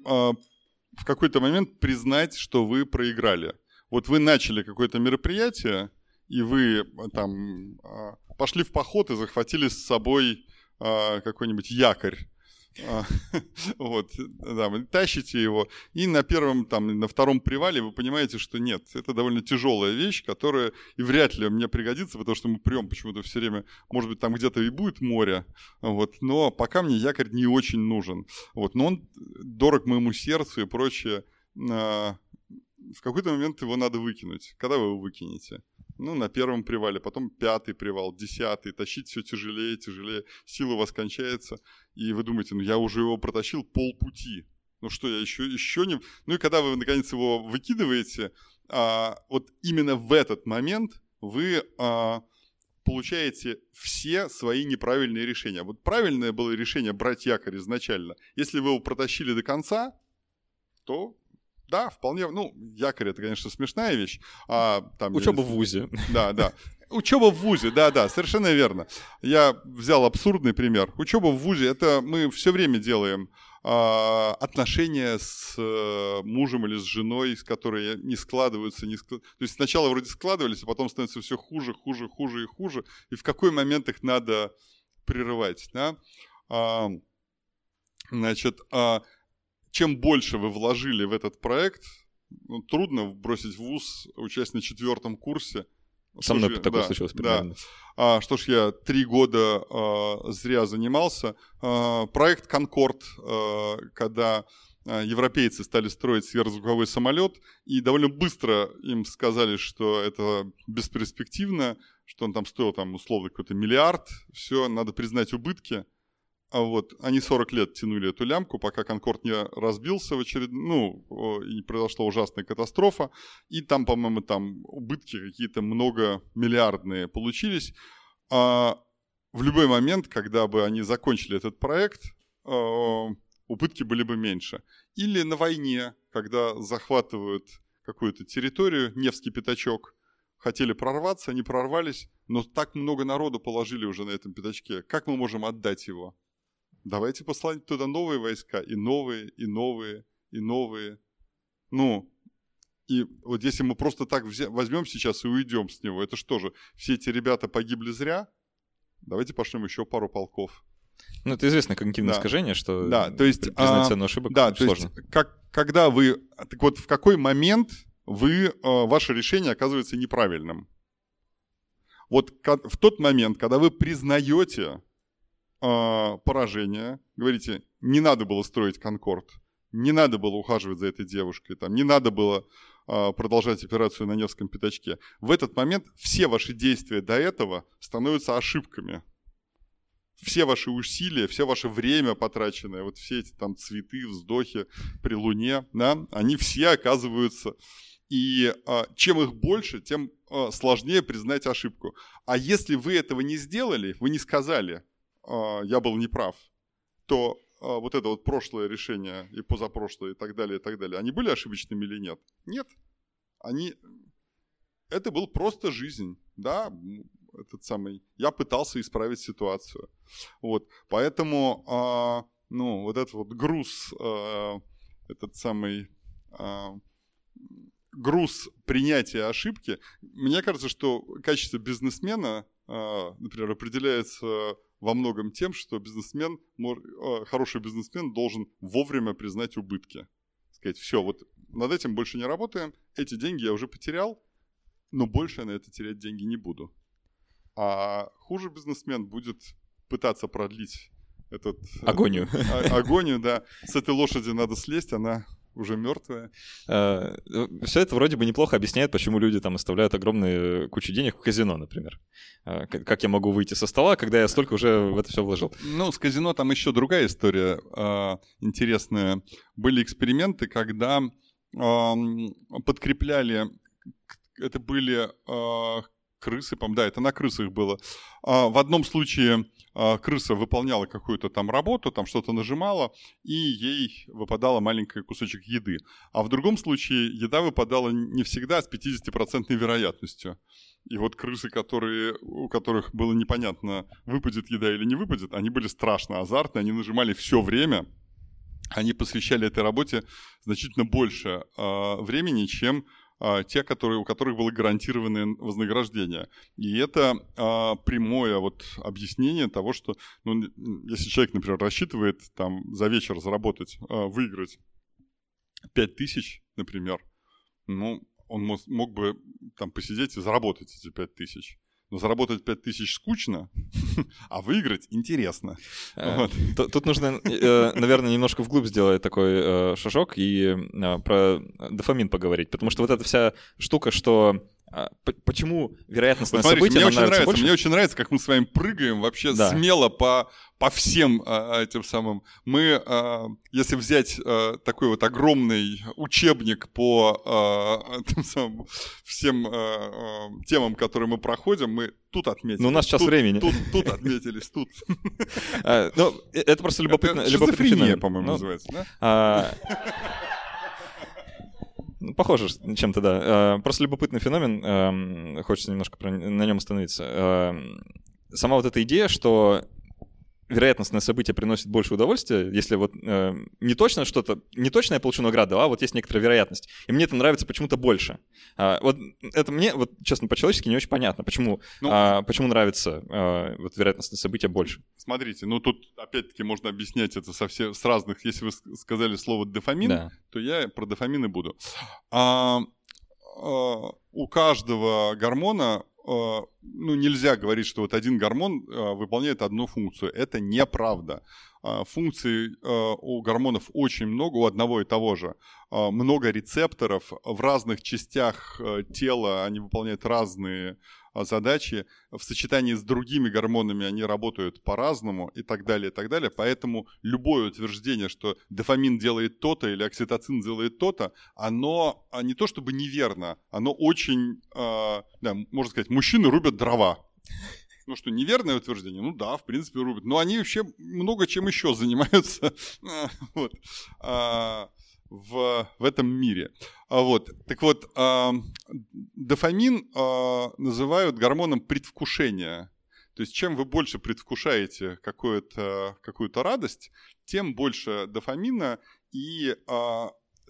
в какой-то момент признать, что вы проиграли. Вот вы начали какое-то мероприятие, и вы там а, пошли в поход и захватили с собой а, какой-нибудь якорь, а, [LAUGHS] вот, да, вы тащите его, и на первом, там, на втором привале вы понимаете, что нет, это довольно тяжелая вещь, которая и вряд ли мне пригодится, потому что мы прям почему-то все время, может быть, там где-то и будет море, вот, но пока мне якорь не очень нужен, вот, но он дорог моему сердцу и прочее, а, в какой-то момент его надо выкинуть. Когда вы его выкинете? Ну, на первом привале, потом пятый привал, десятый, тащить все тяжелее, тяжелее, сила у вас кончается, и вы думаете, ну, я уже его протащил полпути, ну что, я еще, еще не... Ну и когда вы, наконец, его выкидываете, а, вот именно в этот момент вы а, получаете все свои неправильные решения. Вот правильное было решение брать якорь изначально. Если вы его протащили до конца, то да, вполне, ну, якорь это, конечно, смешная вещь. А, там, Учеба в ВУЗе. Да, да. Учеба в ВУЗе, да, да, совершенно верно. Я взял абсурдный пример. Учеба в ВУЗе, это мы все время делаем а, отношения с а, мужем или с женой, с которой не складываются, не склад... то есть сначала вроде складывались, а потом становится все хуже, хуже, хуже и хуже. И в какой момент их надо прерывать, да? А, значит, а, чем больше вы вложили в этот проект, ну, трудно бросить в ВУЗ, участь на четвертом курсе. Со мной ж, такое да, случилось примерно. Да. А, что ж, я три года а, зря занимался. А, проект «Конкорд», а, когда а, европейцы стали строить сверхзвуковой самолет, и довольно быстро им сказали, что это бесперспективно, что он там стоил там условно какой-то миллиард, все, надо признать убытки – а вот они 40 лет тянули эту лямку, пока Конкорд не разбился в очеред... ну, и произошла ужасная катастрофа. И там, по-моему, там убытки какие-то многомиллиардные получились. А в любой момент, когда бы они закончили этот проект, а, убытки были бы меньше. Или на войне, когда захватывают какую-то территорию, Невский пятачок, хотели прорваться, они прорвались, но так много народу положили уже на этом пятачке. Как мы можем отдать его? Давайте послать туда новые войска, и новые, и новые, и новые. Ну, и вот если мы просто так возьмем сейчас и уйдем с него, это что же, все эти ребята погибли зря? Давайте пошлем еще пару полков. Ну, это известное когнитивное да. искажение, что да, то есть, признать цену ошибок да, то сложно. Есть, как, когда вы... Так вот, в какой момент вы, а, ваше решение оказывается неправильным? Вот в тот момент, когда вы признаете, э, поражение, говорите, не надо было строить Конкорд, не надо было ухаживать за этой девушкой, там, не надо было э, продолжать операцию на Невском пятачке. В этот момент все ваши действия до этого становятся ошибками. Все ваши усилия, все ваше время потраченное, вот все эти там цветы, вздохи при луне, да, они все оказываются и э, чем их больше, тем э, сложнее признать ошибку. А если вы этого не сделали, вы не сказали, я был неправ, то а, вот это вот прошлое решение и позапрошлое и так далее, и так далее, они были ошибочными или нет? Нет. Они... Это был просто жизнь, да, этот самый... Я пытался исправить ситуацию. Вот, поэтому, а, ну, вот этот вот груз, этот самый груз принятия ошибки, мне кажется, что качество бизнесмена, например, определяется во многом тем, что бизнесмен, а, хороший бизнесмен должен вовремя признать убытки. Сказать, все, вот над этим больше не работаем, эти деньги я уже потерял, но больше я на это терять деньги не буду. А хуже бизнесмен будет пытаться продлить этот... Агонию. А, агонию, да. С этой лошади надо слезть, она уже мертвая. Э, Все это вроде бы неплохо объясняет, почему люди там оставляют огромные кучу денег в казино, например. Э, как я могу выйти со стола, когда я столько уже в это все вложил? Ну, с казино там еще другая история э, интересная. Были эксперименты, когда подкрепляли, это были крысы, по да, это на крысах было. А, в одном случае крыса выполняла какую-то там работу, там что-то нажимала, и ей выпадала маленький кусочек еды. А в другом случае еда выпадала не всегда, а с 50% вероятностью. И вот крысы, которые, у которых было непонятно, выпадет еда или не выпадет, они были страшно азартные, они нажимали все время, они посвящали этой работе значительно больше э, времени, чем а, те, которые, у которых было гарантированное вознаграждение. И это а, прямое вот объяснение того, что ну, если человек, например, рассчитывает там за вечер заработать, а, выиграть 5 тысяч, например, ну, он мог, мог бы там посидеть и заработать эти 5 тысяч. Но заработать 5 тысяч скучно, [LAUGHS] а выиграть интересно. Э, вот. Тут нужно, э, наверное, немножко вглубь сделать такой э, шажок и про дофамин поговорить. Потому что вот эта вся штука, что почему вероятностное вот событие мне очень нравится, больше? Мне очень нравится, как мы с вами прыгаем вообще да. смело по, по всем а, этим самым. Мы, а, если взять а, такой вот огромный учебник по а, тем самым, всем а, а, темам, которые мы проходим, мы тут отметились. Ну, у нас сейчас тут, времени. Тут, тут отметились, тут. Ну, это просто любопытно. Любопытно, по-моему, ну, называется, да? Ну, похоже чем-то, да. Э, просто любопытный феномен, эм, хочется немножко на нем остановиться. Эм, сама вот эта идея, что вероятностное событие приносит больше удовольствия, если вот э, не точно что-то, не точно я получу награду, а вот есть некоторая вероятность. И мне это нравится почему-то больше. А, вот это мне, вот честно, по-человечески не очень понятно, почему, ну, а, почему нравится а, вот вероятностное событие больше. Смотрите, ну тут опять-таки можно объяснять это со все, с разных, если вы сказали слово дофамин, да. то я про дофамин и буду. А, а, у каждого гормона ну, нельзя говорить, что вот один гормон э, выполняет одну функцию. Это неправда. Э, функций у гормонов очень много, у одного и того же. Много рецепторов в разных частях тела, они выполняют разные а, задачи, в сочетании с другими гормонами они работают по-разному и так далее, и так далее. Поэтому любое утверждение, что дофамин делает то-то или окситоцин делает то-то, оно а, не то чтобы неверно, оно очень, э, да, можно сказать, мужчины рубят дрова. Ну что, неверное утверждение? Ну да, в принципе, рубят. Но они вообще много чем еще занимаются. [LAUGHS] вот в, в этом мире. А вот. Так вот, э, дофамин э, называют гормоном предвкушения. То есть чем вы больше предвкушаете какую-то какую радость, тем больше дофамина. И э,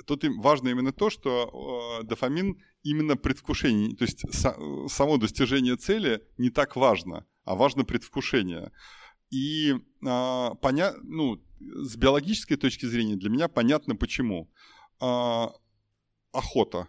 тут важно именно то, что э, дофамин именно предвкушение. То есть са- само достижение цели не так важно, а важно предвкушение. И э, поня... ну, с биологической точки зрения для меня понятно почему. А, охота.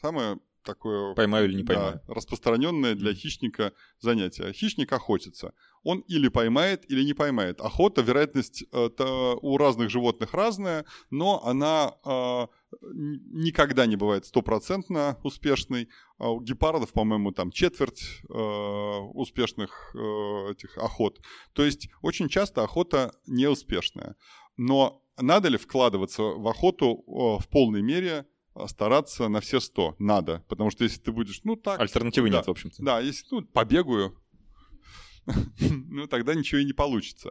Самое такое... Поймаю или не поймаю. Да, распространенное для хищника занятие. Хищник охотится. Он или поймает, или не поймает. Охота, вероятность это у разных животных разная, но она э, никогда не бывает стопроцентно успешной. А у гепардов, по-моему, там четверть э, успешных э, этих охот. То есть очень часто охота неуспешная. Но надо ли вкладываться в охоту в полной мере, а, стараться на все сто? Надо. Потому что если ты будешь, ну так... Альтернативы да, нет, в общем-то. Да, если, ну, побегаю, [LAUGHS] ну, тогда ничего и не получится.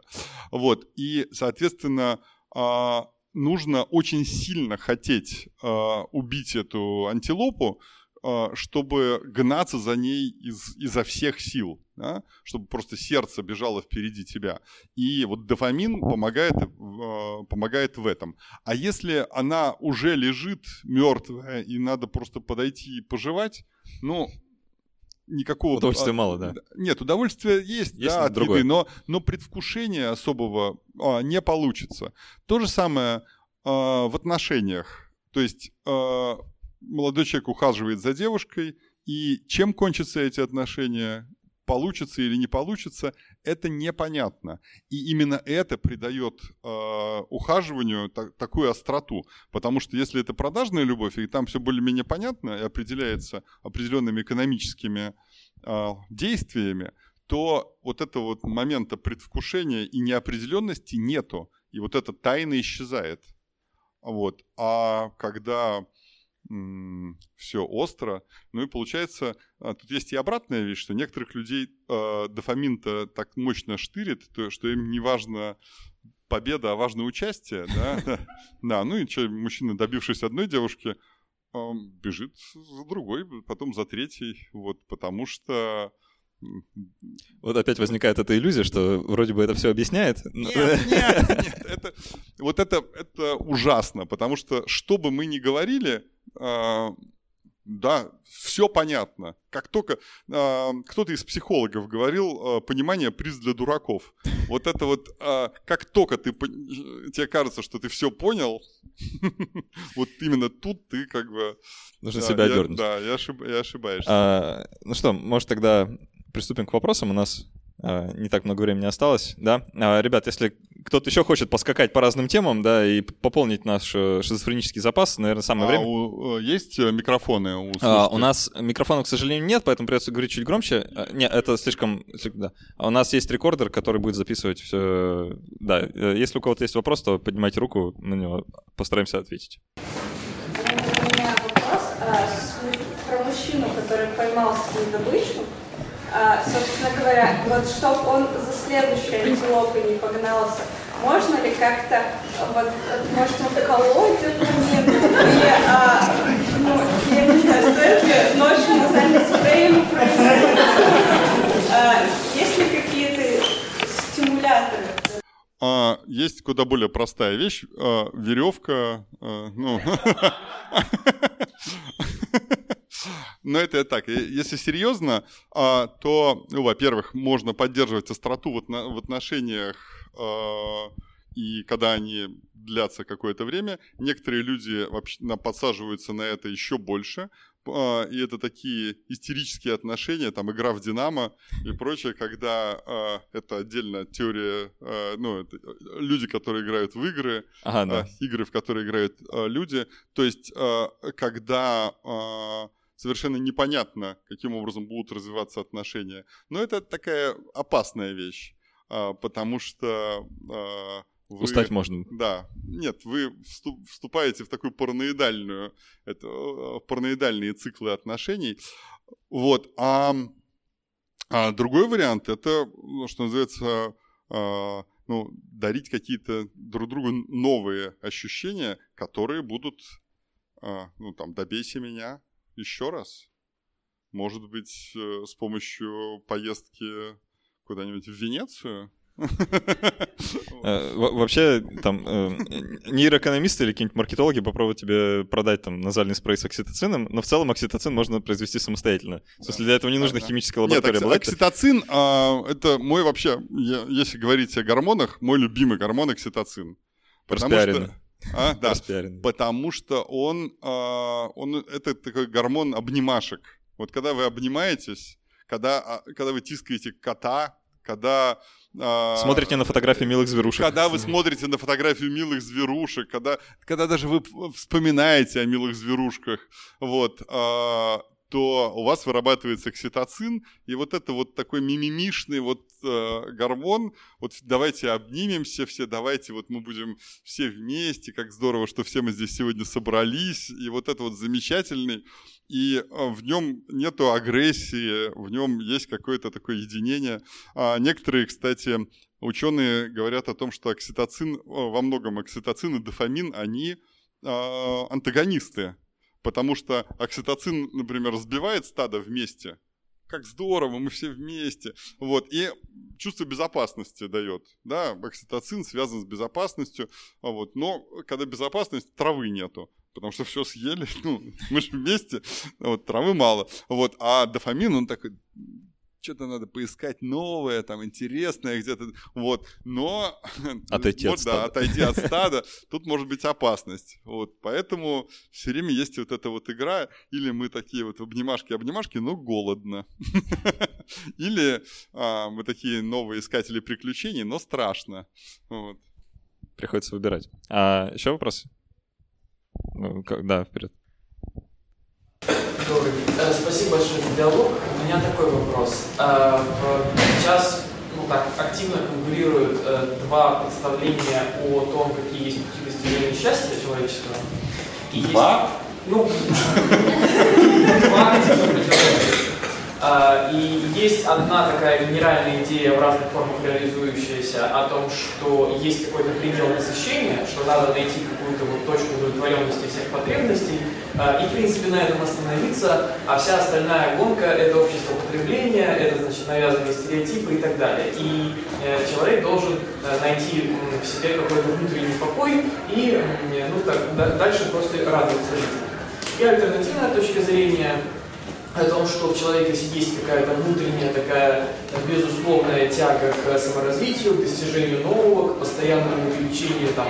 Вот. И, соответственно, а, нужно очень сильно хотеть а, убить эту антилопу, а, чтобы гнаться за ней из, изо всех сил, да? чтобы просто сердце бежало впереди тебя. И вот дофамин помогает, а, помогает в этом. А если она уже лежит мертвая и надо просто подойти и пожевать, ну, никакого... Удовольствия мало, да? Нет, удовольствие есть, есть да, от другое. еды, но, но предвкушения особого а, не получится. То же самое а, в отношениях. То есть а, молодой человек ухаживает за девушкой, и чем кончатся эти отношения, получится или не получится, это непонятно. И именно это придает э, ухаживанию та- такую остроту. Потому что если это продажная любовь, и там все более-менее понятно и определяется определенными экономическими э, действиями, то вот этого вот момента предвкушения и неопределенности нету. И вот эта тайна исчезает. Вот. А когда все остро. Ну и получается, а, тут есть и обратная вещь, что некоторых людей э, дофамин-то так мощно штырит, то, что им не важно победа, а важно участие, да, [LAUGHS] да, ну и что, мужчина, добившись одной девушки, бежит за другой, потом за третьей, вот, потому что вот опять возникает эта иллюзия, что вроде бы это все объясняет. Нет, [LAUGHS] нет, нет. Это, вот это, это ужасно, потому что что бы мы ни говорили, а, Да, все понятно. Как только э, кто-то из психологов говорил, э, понимание приз для дураков. Вот это вот, э, как только ты тебе кажется, что ты все понял, [LAUGHS] вот именно тут ты как бы нужно себя одернуть. Да, я, ошиб, я ошибаешься. А, ну что, может тогда приступим к вопросам. У нас а, не так много времени осталось, да. А, ребят, если кто-то еще хочет поскакать по разным темам, да, и пополнить наш э, шизофренический запас, наверное, самое а время. У, э, есть э, микрофоны у а, У нас микрофонов, к сожалению, нет, поэтому придется говорить чуть громче. Нет, это слишком... Да. У нас есть рекордер, который будет записывать все. Да, если у кого-то есть вопрос, то поднимайте руку, на него постараемся ответить. У меня вопрос а, про мужчину, который поймал свою добычу а, собственно говоря, вот чтобы он за следующей антилопой не погнался, можно ли как-то, вот, может, вколоть эту мину, или, а, ну, я не знаю, стоит ли ночью назальным спреем производить? А, есть ли какие-то стимуляторы? А, есть куда более простая вещь. А, веревка, а, ну, [LAUGHS] Но это так. Если серьезно, а, то, ну, во-первых, можно поддерживать остроту в отношениях а, и когда они длятся какое-то время, некоторые люди вообще подсаживаются на это еще больше, а, и это такие истерические отношения, там игра в Динамо и прочее, когда это отдельно теория, ну, это люди, которые играют в игры, ага, да. игры, в которые играют люди, то есть когда совершенно непонятно, каким образом будут развиваться отношения. Но это такая опасная вещь, а, потому что а, вы, Устать можно. Да. Нет, вы вступаете в такую параноидальную, это, а, параноидальные циклы отношений. Вот. А, а другой вариант это, ну, что называется, а, ну, дарить какие-то друг другу новые ощущения, которые будут, а, ну, там, добейся меня, еще раз. Может быть, э, с помощью поездки куда-нибудь в Венецию? [LAUGHS] Э, вообще, там, э, нейроэкономисты или какие-нибудь маркетологи попробуют тебе продать там назальный спрей с окситоцином, но в целом окситоцин можно произвести самостоятельно. В смысле, для этого не нужна химическая лаборатория. Нет, окситоцин, а, это мой вообще, если говорить о гормонах, мой любимый гормон окситоцин. Потому что а, да. Потому что он, а, он это такой гормон обнимашек. Вот когда вы обнимаетесь, когда, а, когда вы тискаете кота, когда... А, смотрите на фотографии милых зверушек. Когда вы смотрите на фотографию милых зверушек, когда, когда даже вы вспоминаете о милых зверушках, вот, то у вас вырабатывается окситоцин, и вот это вот такой мимимишный вот э, гормон, вот давайте обнимемся все, давайте вот мы будем все вместе, как здорово, что все мы здесь сегодня собрались, и вот это вот замечательный, и э, в нем нету агрессии, в нем есть какое-то такое единение. А некоторые, кстати, ученые говорят о том, что окситоцин, во многом окситоцин и дофамин, они э, антагонисты Потому что окситоцин, например, разбивает стадо вместе. Как здорово, мы все вместе. Вот. И чувство безопасности дает. Да, окситоцин связан с безопасностью. Вот. Но когда безопасность, травы нету потому что все съели, [LAUGHS] ну, мы же вместе, вот, травы мало, вот, а дофамин, он такой, что-то надо поискать новое, там, интересное где-то, вот, но... [LAUGHS] Отойти вот, от стада. Да, отойти от [LAUGHS] стада, тут может быть опасность, вот, поэтому все время есть вот эта вот игра, или мы такие вот обнимашки-обнимашки, но голодно, [LAUGHS] или а, мы такие новые искатели приключений, но страшно, вот. Приходится выбирать. А еще вопросы? Ну, да, вперед. Э, спасибо большое за диалог. У меня такой вопрос. Э, сейчас ну, так, активно конкурируют э, два представления о том, какие есть пути достижения счастья человеческого. И два? Есть, ну, [LAUGHS] два и есть одна такая генеральная идея в разных формах реализующаяся о том, что есть какой-то предел насыщения, что надо найти какую-то вот точку удовлетворенности всех потребностей, и, в принципе, на этом остановиться, а вся остальная гонка – это общество потребления, это, значит, навязанные стереотипы и так далее. И э, человек должен э, найти в себе какой-то внутренний покой и, ну, так, дальше просто радоваться жизни. И альтернативная точка зрения о том, что в человеке есть какая-то внутренняя такая безусловная тяга к саморазвитию, к достижению нового, к постоянному увеличению там,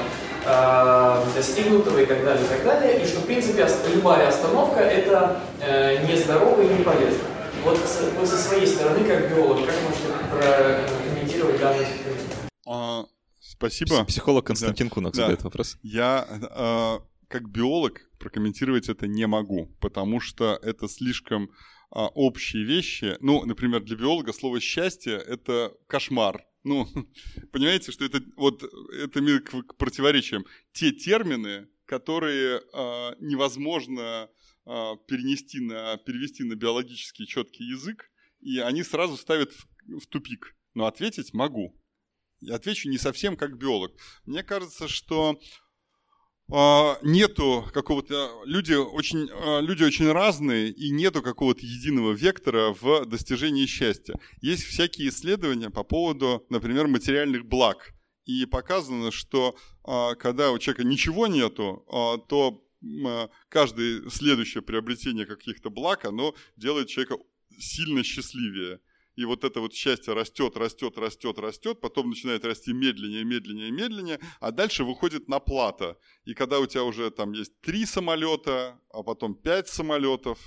достигнутого и так далее, и так далее, и что, в принципе, любая остановка – это э, нездорово и не полезно. Вот вы со своей стороны, как биолог, как можете прокомментировать данную ситуацию? А, спасибо. Психолог Константин да. Кунок да. задает вопрос. Я э, как биолог прокомментировать это не могу, потому что это слишком а, общие вещи. Ну, например, для биолога слово счастье это кошмар. Ну, [LAUGHS] понимаете, что это вот это к, к противоречиям. Те термины, которые а, невозможно а, перенести на, перевести на биологический четкий язык, и они сразу ставят в, в тупик. Но ответить могу. Я отвечу не совсем как биолог. Мне кажется, что нету какого-то... Люди очень, а, люди очень разные, и нету какого-то единого вектора в достижении счастья. Есть всякие исследования по поводу, например, материальных благ. И показано, что а, когда у человека ничего нету, то каждое следующее приобретение каких-то благ, оно делает человека сильно счастливее и вот это вот счастье растет, растет, растет, растет, потом начинает расти медленнее, медленнее, медленнее, а дальше выходит на плата. И когда у тебя уже там есть три самолета, а потом пять самолетов,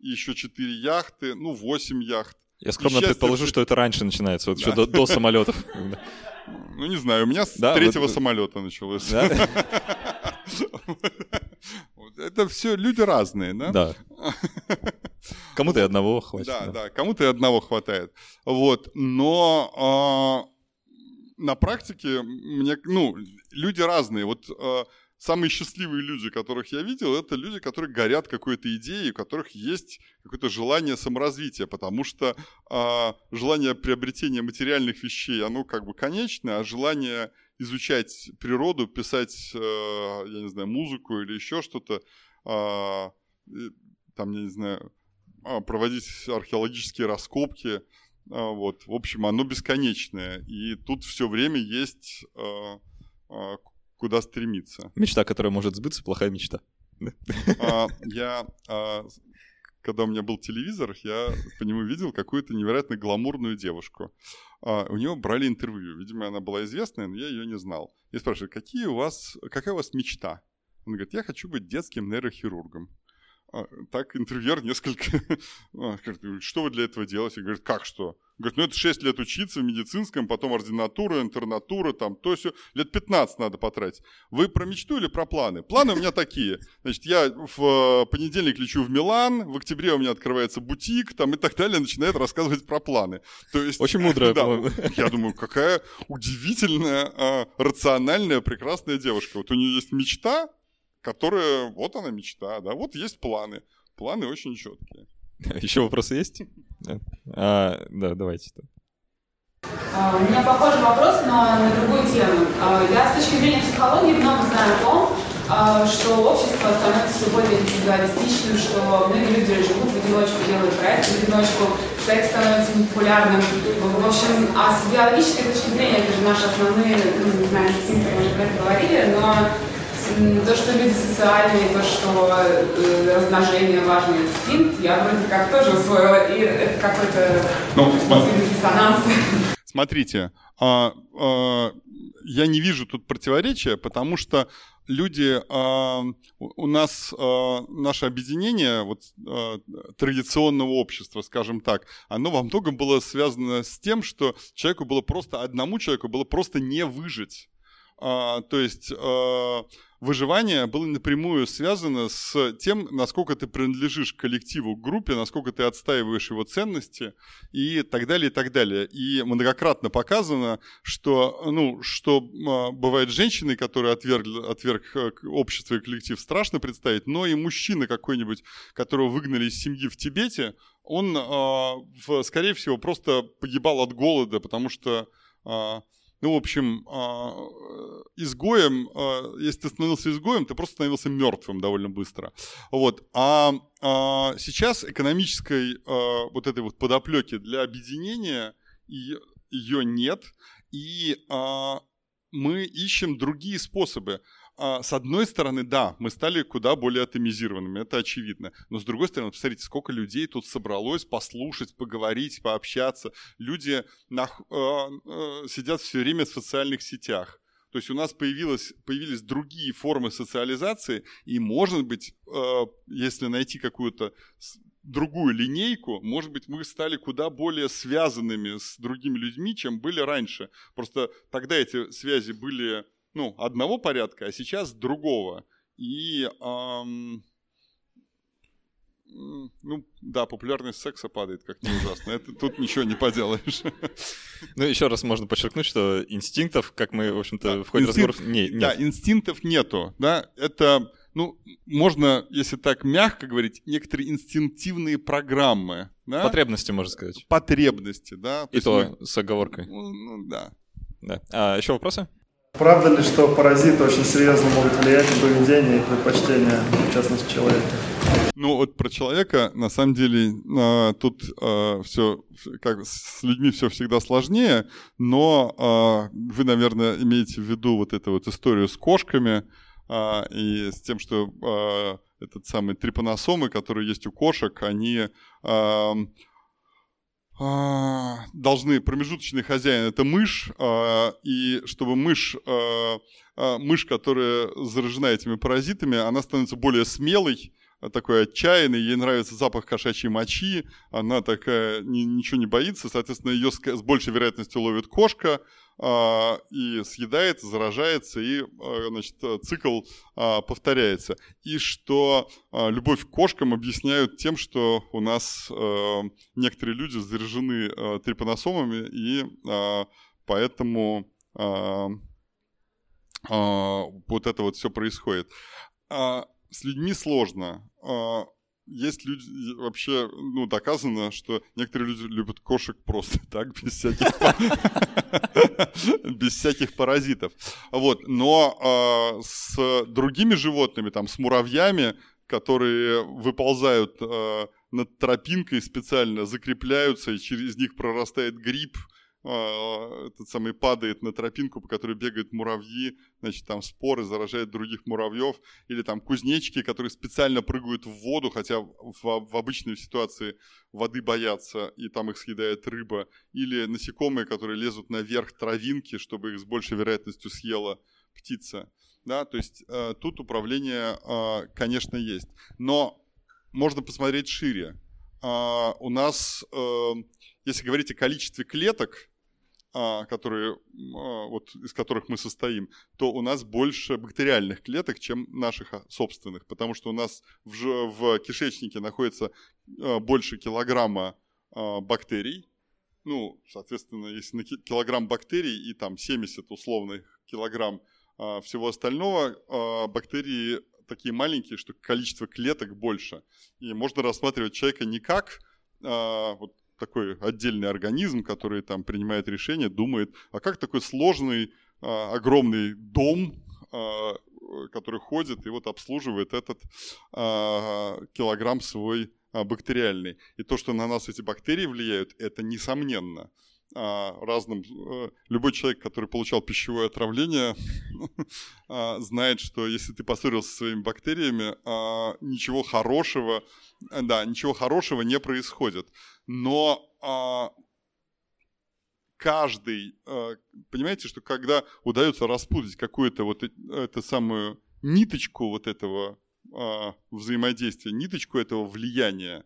и еще четыре яхты, ну, восемь яхт. Я скромно предположу, что это раньше начинается, вот да. еще до, до самолетов. [LAUGHS] Ну, не знаю, у меня с да, третьего вот... самолета началось. Да? [LAUGHS] Это все люди разные, да? Да. [LAUGHS] Кому-то и одного хватит. Да, да, да кому-то и одного хватает. Вот, но э, на практике мне, ну, люди разные. Вот э, самые счастливые люди, которых я видел, это люди, которые горят какой-то идеей, у которых есть какое-то желание саморазвития, потому что э, желание приобретения материальных вещей, оно как бы конечное, а желание изучать природу, писать, э, я не знаю, музыку или еще что-то, э, там, я не знаю, а, проводить археологические раскопки. А, вот. В общем, оно бесконечное. И тут все время есть а, куда стремиться. Мечта, которая может сбыться, плохая мечта. Я, когда у меня был телевизор, я по нему видел какую-то невероятно гламурную девушку. У нее брали интервью. Видимо, она была известная, но я ее не знал. Я спрашиваю, какие у вас, какая у вас мечта? Он говорит, я хочу быть детским нейрохирургом. А, так интервьюер несколько... [LAUGHS] А, говорит, что вы для этого делаете? Говорит, как что? Говорит, ну это 6 лет учиться в медицинском, потом ординатура, интернатура, там то все. Лет 15 надо потратить. Вы про мечту или про планы? Планы у меня такие. Значит, я в э, понедельник лечу в Милан, в октябре у меня открывается бутик, там и так далее, начинает рассказывать про планы. То есть, Очень мудрая, [LAUGHS] да, Я думаю, какая удивительная, а, рациональная, прекрасная девушка. Вот у нее есть мечта, которая, вот она мечта, да, вот есть планы. Планы очень четкие. [LAUGHS] Еще вопросы есть? А, да, давайте. А, у меня похожий вопрос, но на другую тему. А, я с точки зрения психологии много знаю о том, что общество становится все более индивидуалистичным, что многие люди живут в одиночку, делают проекты в одиночку, секс становится непопулярным. В общем, а с биологической точки зрения, это же наши основные, ну, не знаю, инстинкты, мы уже про это говорили, но то, что люди социальные, то, что э, размножение важный инстинкт, я вроде как тоже усвоила, и это какой-то ну, диссонанс. Смотрите, а, а, я не вижу тут противоречия, потому что люди, а, у нас а, наше объединение вот, а, традиционного общества, скажем так, оно во многом было связано с тем, что человеку было просто, одному человеку было просто не выжить. А, то есть а, выживание было напрямую связано с тем, насколько ты принадлежишь коллективу, группе, насколько ты отстаиваешь его ценности и так далее, и так далее. И многократно показано, что, ну, что а, бывает женщины, которые отверг, отверг э, общество и коллектив, страшно представить, но и мужчина какой-нибудь, которого выгнали из семьи в Тибете, он, в, скорее всего, просто погибал от голода, потому что ну, в общем, а, изгоем, а, если ты становился изгоем, ты просто становился мертвым довольно быстро. Вот. А, а сейчас экономической вот этой вот подоплеки для объединения ее нет, и мы ищем другие способы. А, с одной стороны, да, мы стали куда более атомизированными, это очевидно. Но с другой стороны, посмотрите, сколько людей тут собралось послушать, поговорить, пообщаться. Люди на, э, э, сидят все время в социальных сетях. То есть у нас появилось, появились другие формы социализации, и, может быть, э, если найти какую-то другую линейку, может быть, мы стали куда более связанными с другими людьми, чем были раньше. Просто тогда эти связи были ну, одного порядка, а сейчас другого. И, эм, ну, да, популярность секса падает как-то ужасно. Это, тут ничего не поделаешь. Ну, еще раз можно подчеркнуть, что инстинктов, как мы, в общем-то, да, в ходе инстинкт, разговоров, не, нет. Да, инстинктов нету. Да, это, ну, можно, если так мягко говорить, некоторые инстинктивные программы. Да? Потребности, можно сказать. Потребности, да. То И то мы... с оговоркой. Ну, ну да. Да. А еще вопросы? Правда ли, что паразиты очень серьезно могут влиять на поведение и предпочтения, в частности, человека? Ну вот про человека, на самом деле, а, тут а, все, как с людьми все всегда сложнее, но а, вы, наверное, имеете в виду вот эту вот историю с кошками и с тем, что этот самый трипаносомы, которые есть у кошек, они должны промежуточный хозяин это мышь, а, и чтобы мышь, а, мышь, которая заражена этими паразитами, она становится более смелой, такой отчаянный, ей нравится запах кошачьей мочи, она такая ничего не боится, соответственно, ее с большей вероятностью ловит кошка э, и съедает, заражается, и э, значит, цикл э, повторяется. И что э, любовь к кошкам объясняют тем, что у нас э, некоторые люди заражены э, трипаносомами, и э, поэтому э, э, вот это вот все происходит с людьми сложно. А, есть люди, вообще, ну, доказано, что некоторые люди любят кошек просто [LAUGHS] так, без всяких, [LAUGHS] без всяких паразитов. Вот, но а, с другими животными, там, с муравьями, которые выползают а, над тропинкой специально, закрепляются, и через них прорастает гриб, этот самый падает на тропинку, по которой бегают муравьи, значит, там споры заражают других муравьев, или там кузнечики, которые специально прыгают в воду, хотя в, в обычной ситуации воды боятся, и там их съедает рыба, или насекомые, которые лезут наверх травинки, чтобы их с большей вероятностью съела птица. Да, то есть э, тут управление, э, конечно, есть. Но можно посмотреть шире. Э, у нас, э, если говорить о количестве клеток, а, которые, а, вот, из которых мы состоим, то у нас больше бактериальных клеток, чем наших а, собственных, потому что у нас в, в кишечнике находится больше килограмма бактерий, ну, соответственно, если на килограмм бактерий и там 70 условных килограмм всего остального, бактерии такие маленькие, что количество клеток больше. И можно рассматривать человека не как вот, такой отдельный организм, который там принимает решения, думает, а как такой сложный, а, огромный дом, а, который ходит и вот обслуживает этот а, килограмм свой бактериальный. И то, что на нас эти бактерии влияют, это несомненно. Разным... Э, любой человек, который получал пищевое отравление, [LAUGHS] знает, что если ты поссорился со своими бактериями, ничего хорошего, да, ничего хорошего не происходит. Но каждый, понимаете, что когда удается распутать какую-то вот эту самую ниточку вот этого взаимодействия, ниточку этого влияния,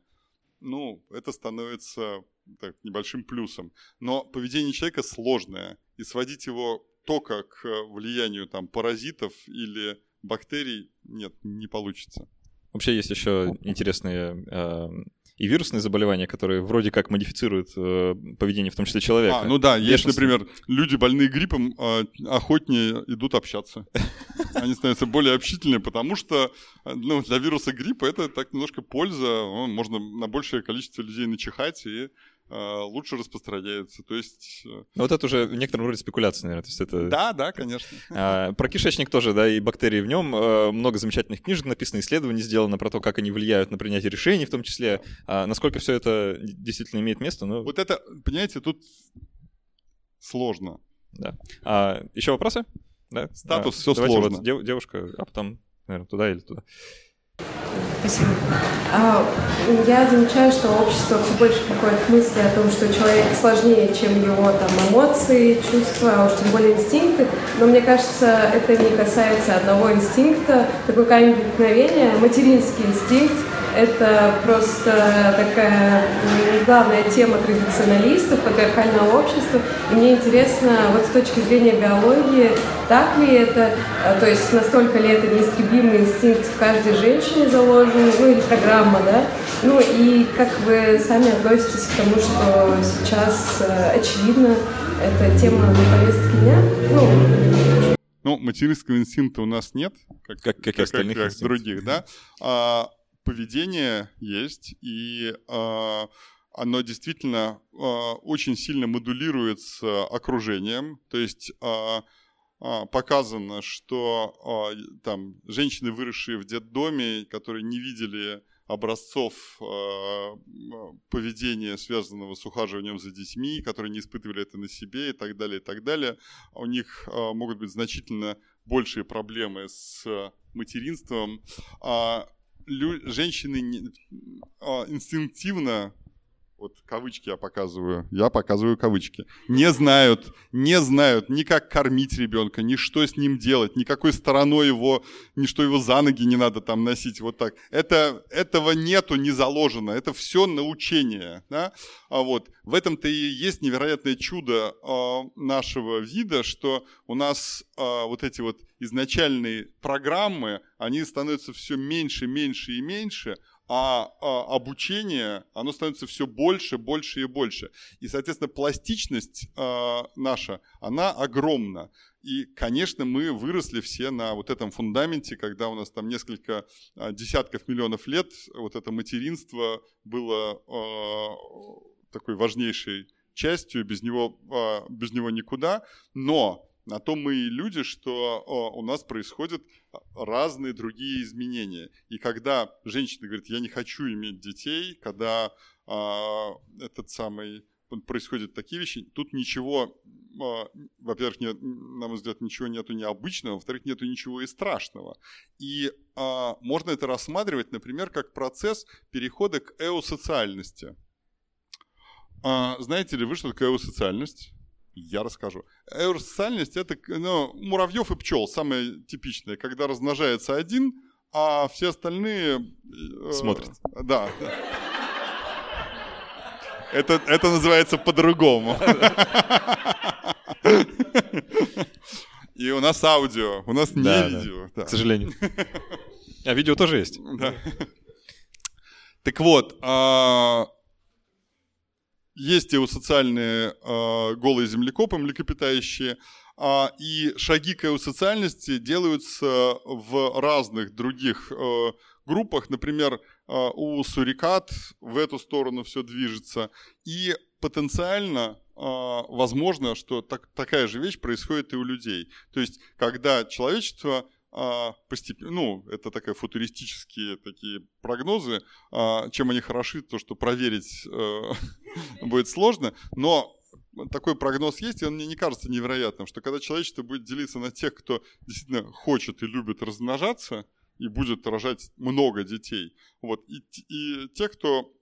ну, это становится так, небольшим плюсом. Но поведение человека сложное, и сводить его только к влиянию там, паразитов или бактерий нет, не получится. Вообще есть еще интересные э, и вирусные заболевания, которые вроде как модифицируют э, поведение, в том числе человека. А, ну да, есть, например, люди больные гриппом э, охотнее идут общаться. [LAUGHS] Они становятся более общительные, потому что ну, для вируса гриппа это так немножко польза. Можно на большее количество людей начихать и лучше распространяется. То есть... Э, ну, вот это уже в некотором роде спекуляция, наверное. То есть это... Да, да, конечно. А, про кишечник тоже, да, и бактерии в нем. Э, много замечательных книжек написано, исследований сделано про то, как они влияют на принятие решений, в том числе. А насколько все это действительно имеет место. Ну... Вот это, понимаете, тут сложно. Да. А, еще вопросы? Да? Статус А, давайте сложно. вот дев- девушка, а потом, наверное, туда или туда. Спасибо. А, я замечаю, что общество все больше приходит к мысли о том, что человек сложнее, чем его там эмоции, чувства, а уж тем более инстинкты. Но мне кажется, это не касается одного инстинкта, такой камень преткновения, материнский инстинкт. Это просто такая главная тема традиционалистов, патриархального общества. И мне интересно, вот с точки зрения биологии, так ли это, А, то есть настолько ли это неистребимый инстинкт в каждой женщине заложен, ну или программа, да? Ну и как вы сами относитесь к тому, что сейчас, э, очевидно, эта тема на повестке дня? Ну, Ну, материнского инстинкта у нас нет, как, Как- как и остальных как инстинктов. других, да. А, поведение есть, и а, оно действительно а, очень сильно модулируется окружением. То есть а, а, показано, что и- там женщины, выросшие в детдоме, которые не видели образцов м, поведения, связанного с ухаживанием за детьми, которые не испытывали это на себе и так далее, и так далее, у них а, могут быть значительно большие проблемы с материнством. Лю- женщины не- а, инстинктивно вот кавычки я показываю, я показываю кавычки, не знают, не знают ни как кормить ребенка, ни что с ним делать, никакой стороной его, ни что его за ноги не надо там носить вот так. Это, этого нету, не заложено, это все научение. Да? А вот, в этом-то и есть невероятное чудо а, нашего вида, что у нас а, вот эти вот изначальные программы, они становятся все меньше, меньше и меньше, а, а, обучение, оно становится все больше, больше и больше. И, соответственно, пластичность а, наша, она огромна. И, конечно, мы выросли все на вот этом фундаменте, когда у нас там несколько а, десятков миллионов лет вот это материнство было такой важнейшей частью, без него, без него никуда. Но на то мы и люди, что у нас происходят разные другие изменения. И когда женщина говорит, я не хочу иметь детей, когда а, этот самый происходят такие вещи, тут ничего, а, во-первых, нет, на мой взгляд, ничего нету необычного, во-вторых, нету ничего и страшного. И а, можно это рассматривать, например, как процесс перехода к эосоциальности. А, знаете ли вы, что такое эосоциальность? Я расскажу. Эосоциальность – это ну, муравьев и пчел, самое типичное, когда размножается один, а все остальные... э, Смотрят. Да. да. Это, это называется по-другому. И у нас аудио, у нас не видео. К сожалению. [LAUGHS] А видео тоже есть. Да. Так вот, а, есть и у социальные а, голые землекопы, млекопитающие, а, и шаги к социальности делаются в разных других э, группах. Например, а, у сурикат в эту сторону все движется. И потенциально возможно, что так- такая же вещь происходит и у людей. То есть, когда человечество постепенно, ну, это такая футуристические такие прогнозы, а, чем они хороши, то, что проверить э, [LAUGHS] будет сложно, но такой прогноз есть, и он мне не кажется невероятным, что когда человечество будет делиться на тех, кто действительно хочет и любит размножаться, и будет рожать много детей, вот, и, и те, кто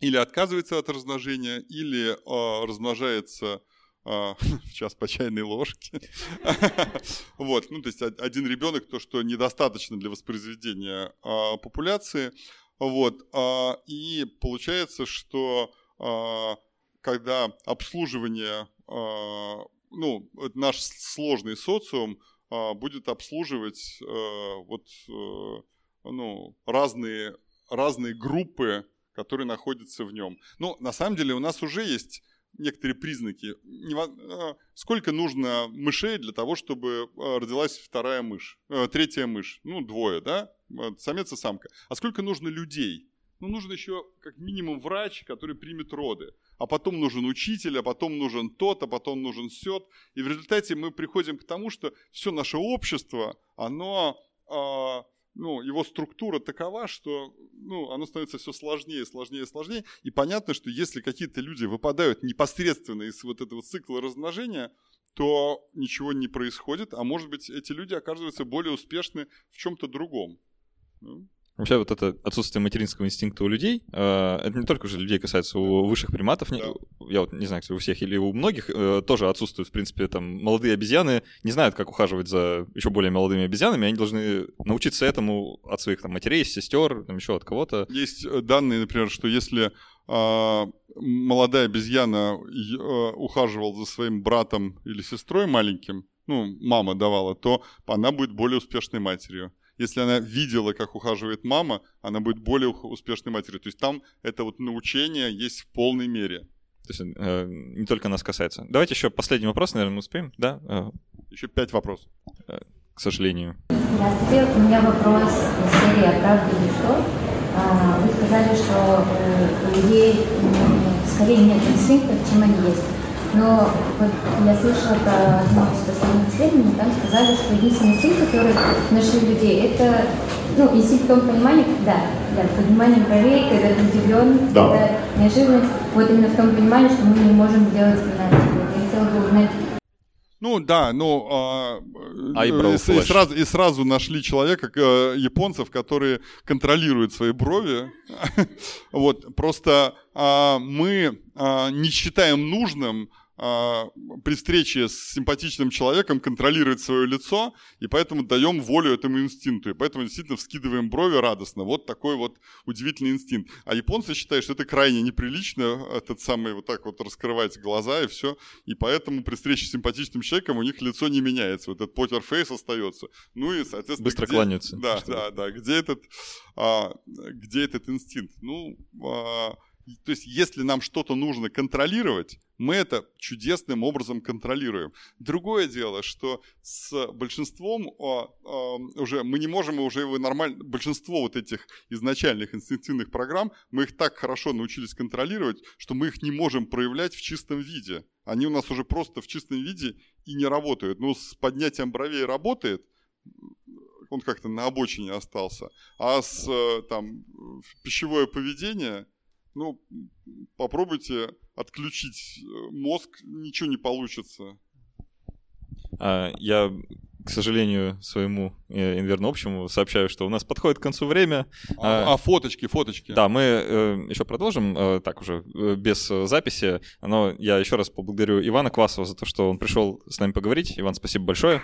или отказывается от размножения, или а, размножается а, [LAUGHS] сейчас по чайной ложке. [LAUGHS] Вот, ну, то есть од- один ребенок, то, что недостаточно для воспроизведения а, популяции. Вот, а, и получается, что когда обслуживание, ну, наш сложный социум будет обслуживать вот, э, ну, разные, разные группы, которые находятся в нем. Ну, на самом деле у нас уже есть некоторые признаки. Э, Сколько нужно мышей для того, чтобы э, родилась вторая мышь, э, третья мышь? Ну, двое, да? Самец и самка. А сколько нужно людей? Ну, нужен еще как минимум врач, который примет роды. А потом нужен учитель, а потом нужен тот, а потом нужен сет. И в результате мы приходим к тому, что все наше общество, оно а, ну, его структура такова, что ну, оно становится все сложнее, сложнее, сложнее. И понятно, что если какие-то люди выпадают непосредственно из вот этого цикла размножения, то ничего не происходит, а может быть эти люди оказываются более успешны в чем-то другом. Ну, Вообще вот это отсутствие материнского инстинкта у людей, э, это не только уже людей касается, у высших приматов, Да. я вот не знаю, у всех или у многих, э, тоже отсутствует, в принципе, там, молодые обезьяны не знают, как ухаживать за еще более молодыми обезьянами, они должны научиться этому от своих там матерей, сестер, там еще от кого-то. Есть э, данные, например, что если а, молодая обезьяна ухаживала за своим братом или сестрой маленьким, ну, мама давала, то она будет более успешной матерью. Если она видела, как ухаживает мама, она будет более успешной матерью. То есть там это вот научение есть в полной мере. То есть э, не только нас касается. Давайте еще последний вопрос, наверное, мы успеем, да? Э, Еще пять вопросов. к сожалению. Здравствуйте, у меня вопрос из серии «А правда или что?». А, Вы сказали, что э, у людей скорее нет инстинктов, чем они есть. Но вот я слышала про одно из последних исследований, там сказали, что единственный инстинкт, который нашли людей, это ну, инстинкт в том понимании, да, да, поднимание бровей, когда ты удивлен, Да. когда неожиданность, вот именно в том понимании, что мы не можем сделать иначе. Я хотела бы узнать, Ну да, ну а, Eyebrow и, с- и сразу, и сразу нашли человека, э, японцев, которые контролируют свои брови. [LAUGHS] Вот просто а, мы а, не считаем нужным при встрече с симпатичным человеком контролировать свое лицо, и поэтому даем волю этому инстинкту, и поэтому действительно вскидываем брови радостно. Вот такой вот удивительный инстинкт. А японцы считают, что это крайне неприлично, этот самый вот так вот раскрывать глаза и все, и поэтому при встрече с симпатичным человеком у них лицо не меняется, вот этот покер-фейс остается. Ну и, соответственно... Быстро где- кланяются. Да, да, да. Где этот, а, где этот инстинкт? Ну, а, то есть, если нам что-то нужно контролировать, мы это чудесным образом контролируем. Другое дело, что с большинством а, а, уже мы не можем уже его нормально, большинство вот этих изначальных инстинктивных программ, мы их так хорошо научились контролировать, что мы их не можем проявлять в чистом виде. Они у нас уже просто в чистом виде и не работают. Ну, с поднятием бровей работает, он как-то на обочине остался. А с э, там пищевое поведение, ну, попробуйте отключить э, мозг, ничего не получится. А, Я, к сожалению, своему э, инверно общему сообщаю, что у нас подходит к концу время. А, а фоточки, фоточки. Да, мы еще продолжим, э, так уже, э, без э, записи, но я еще раз поблагодарю Ивана Квасова за то, что он пришел с нами поговорить. Иван, спасибо большое.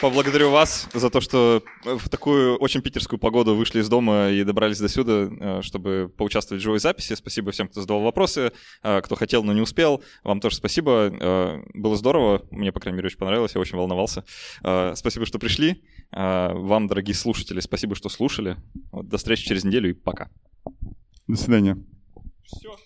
Поблагодарю вас за то, что в такую очень питерскую погоду вышли из дома и добрались до сюда, э, чтобы поучаствовать в живой записи. Спасибо всем, кто задавал вопросы, э, кто хотел, но не успел. Вам тоже спасибо. Э, Было здорово. Мне, по крайней мере, очень понравилось. Я очень волновался. Э, Спасибо, что пришли. Э, Вам, дорогие слушатели, спасибо, что слушали. До встречи через неделю и пока. До свидания. Все.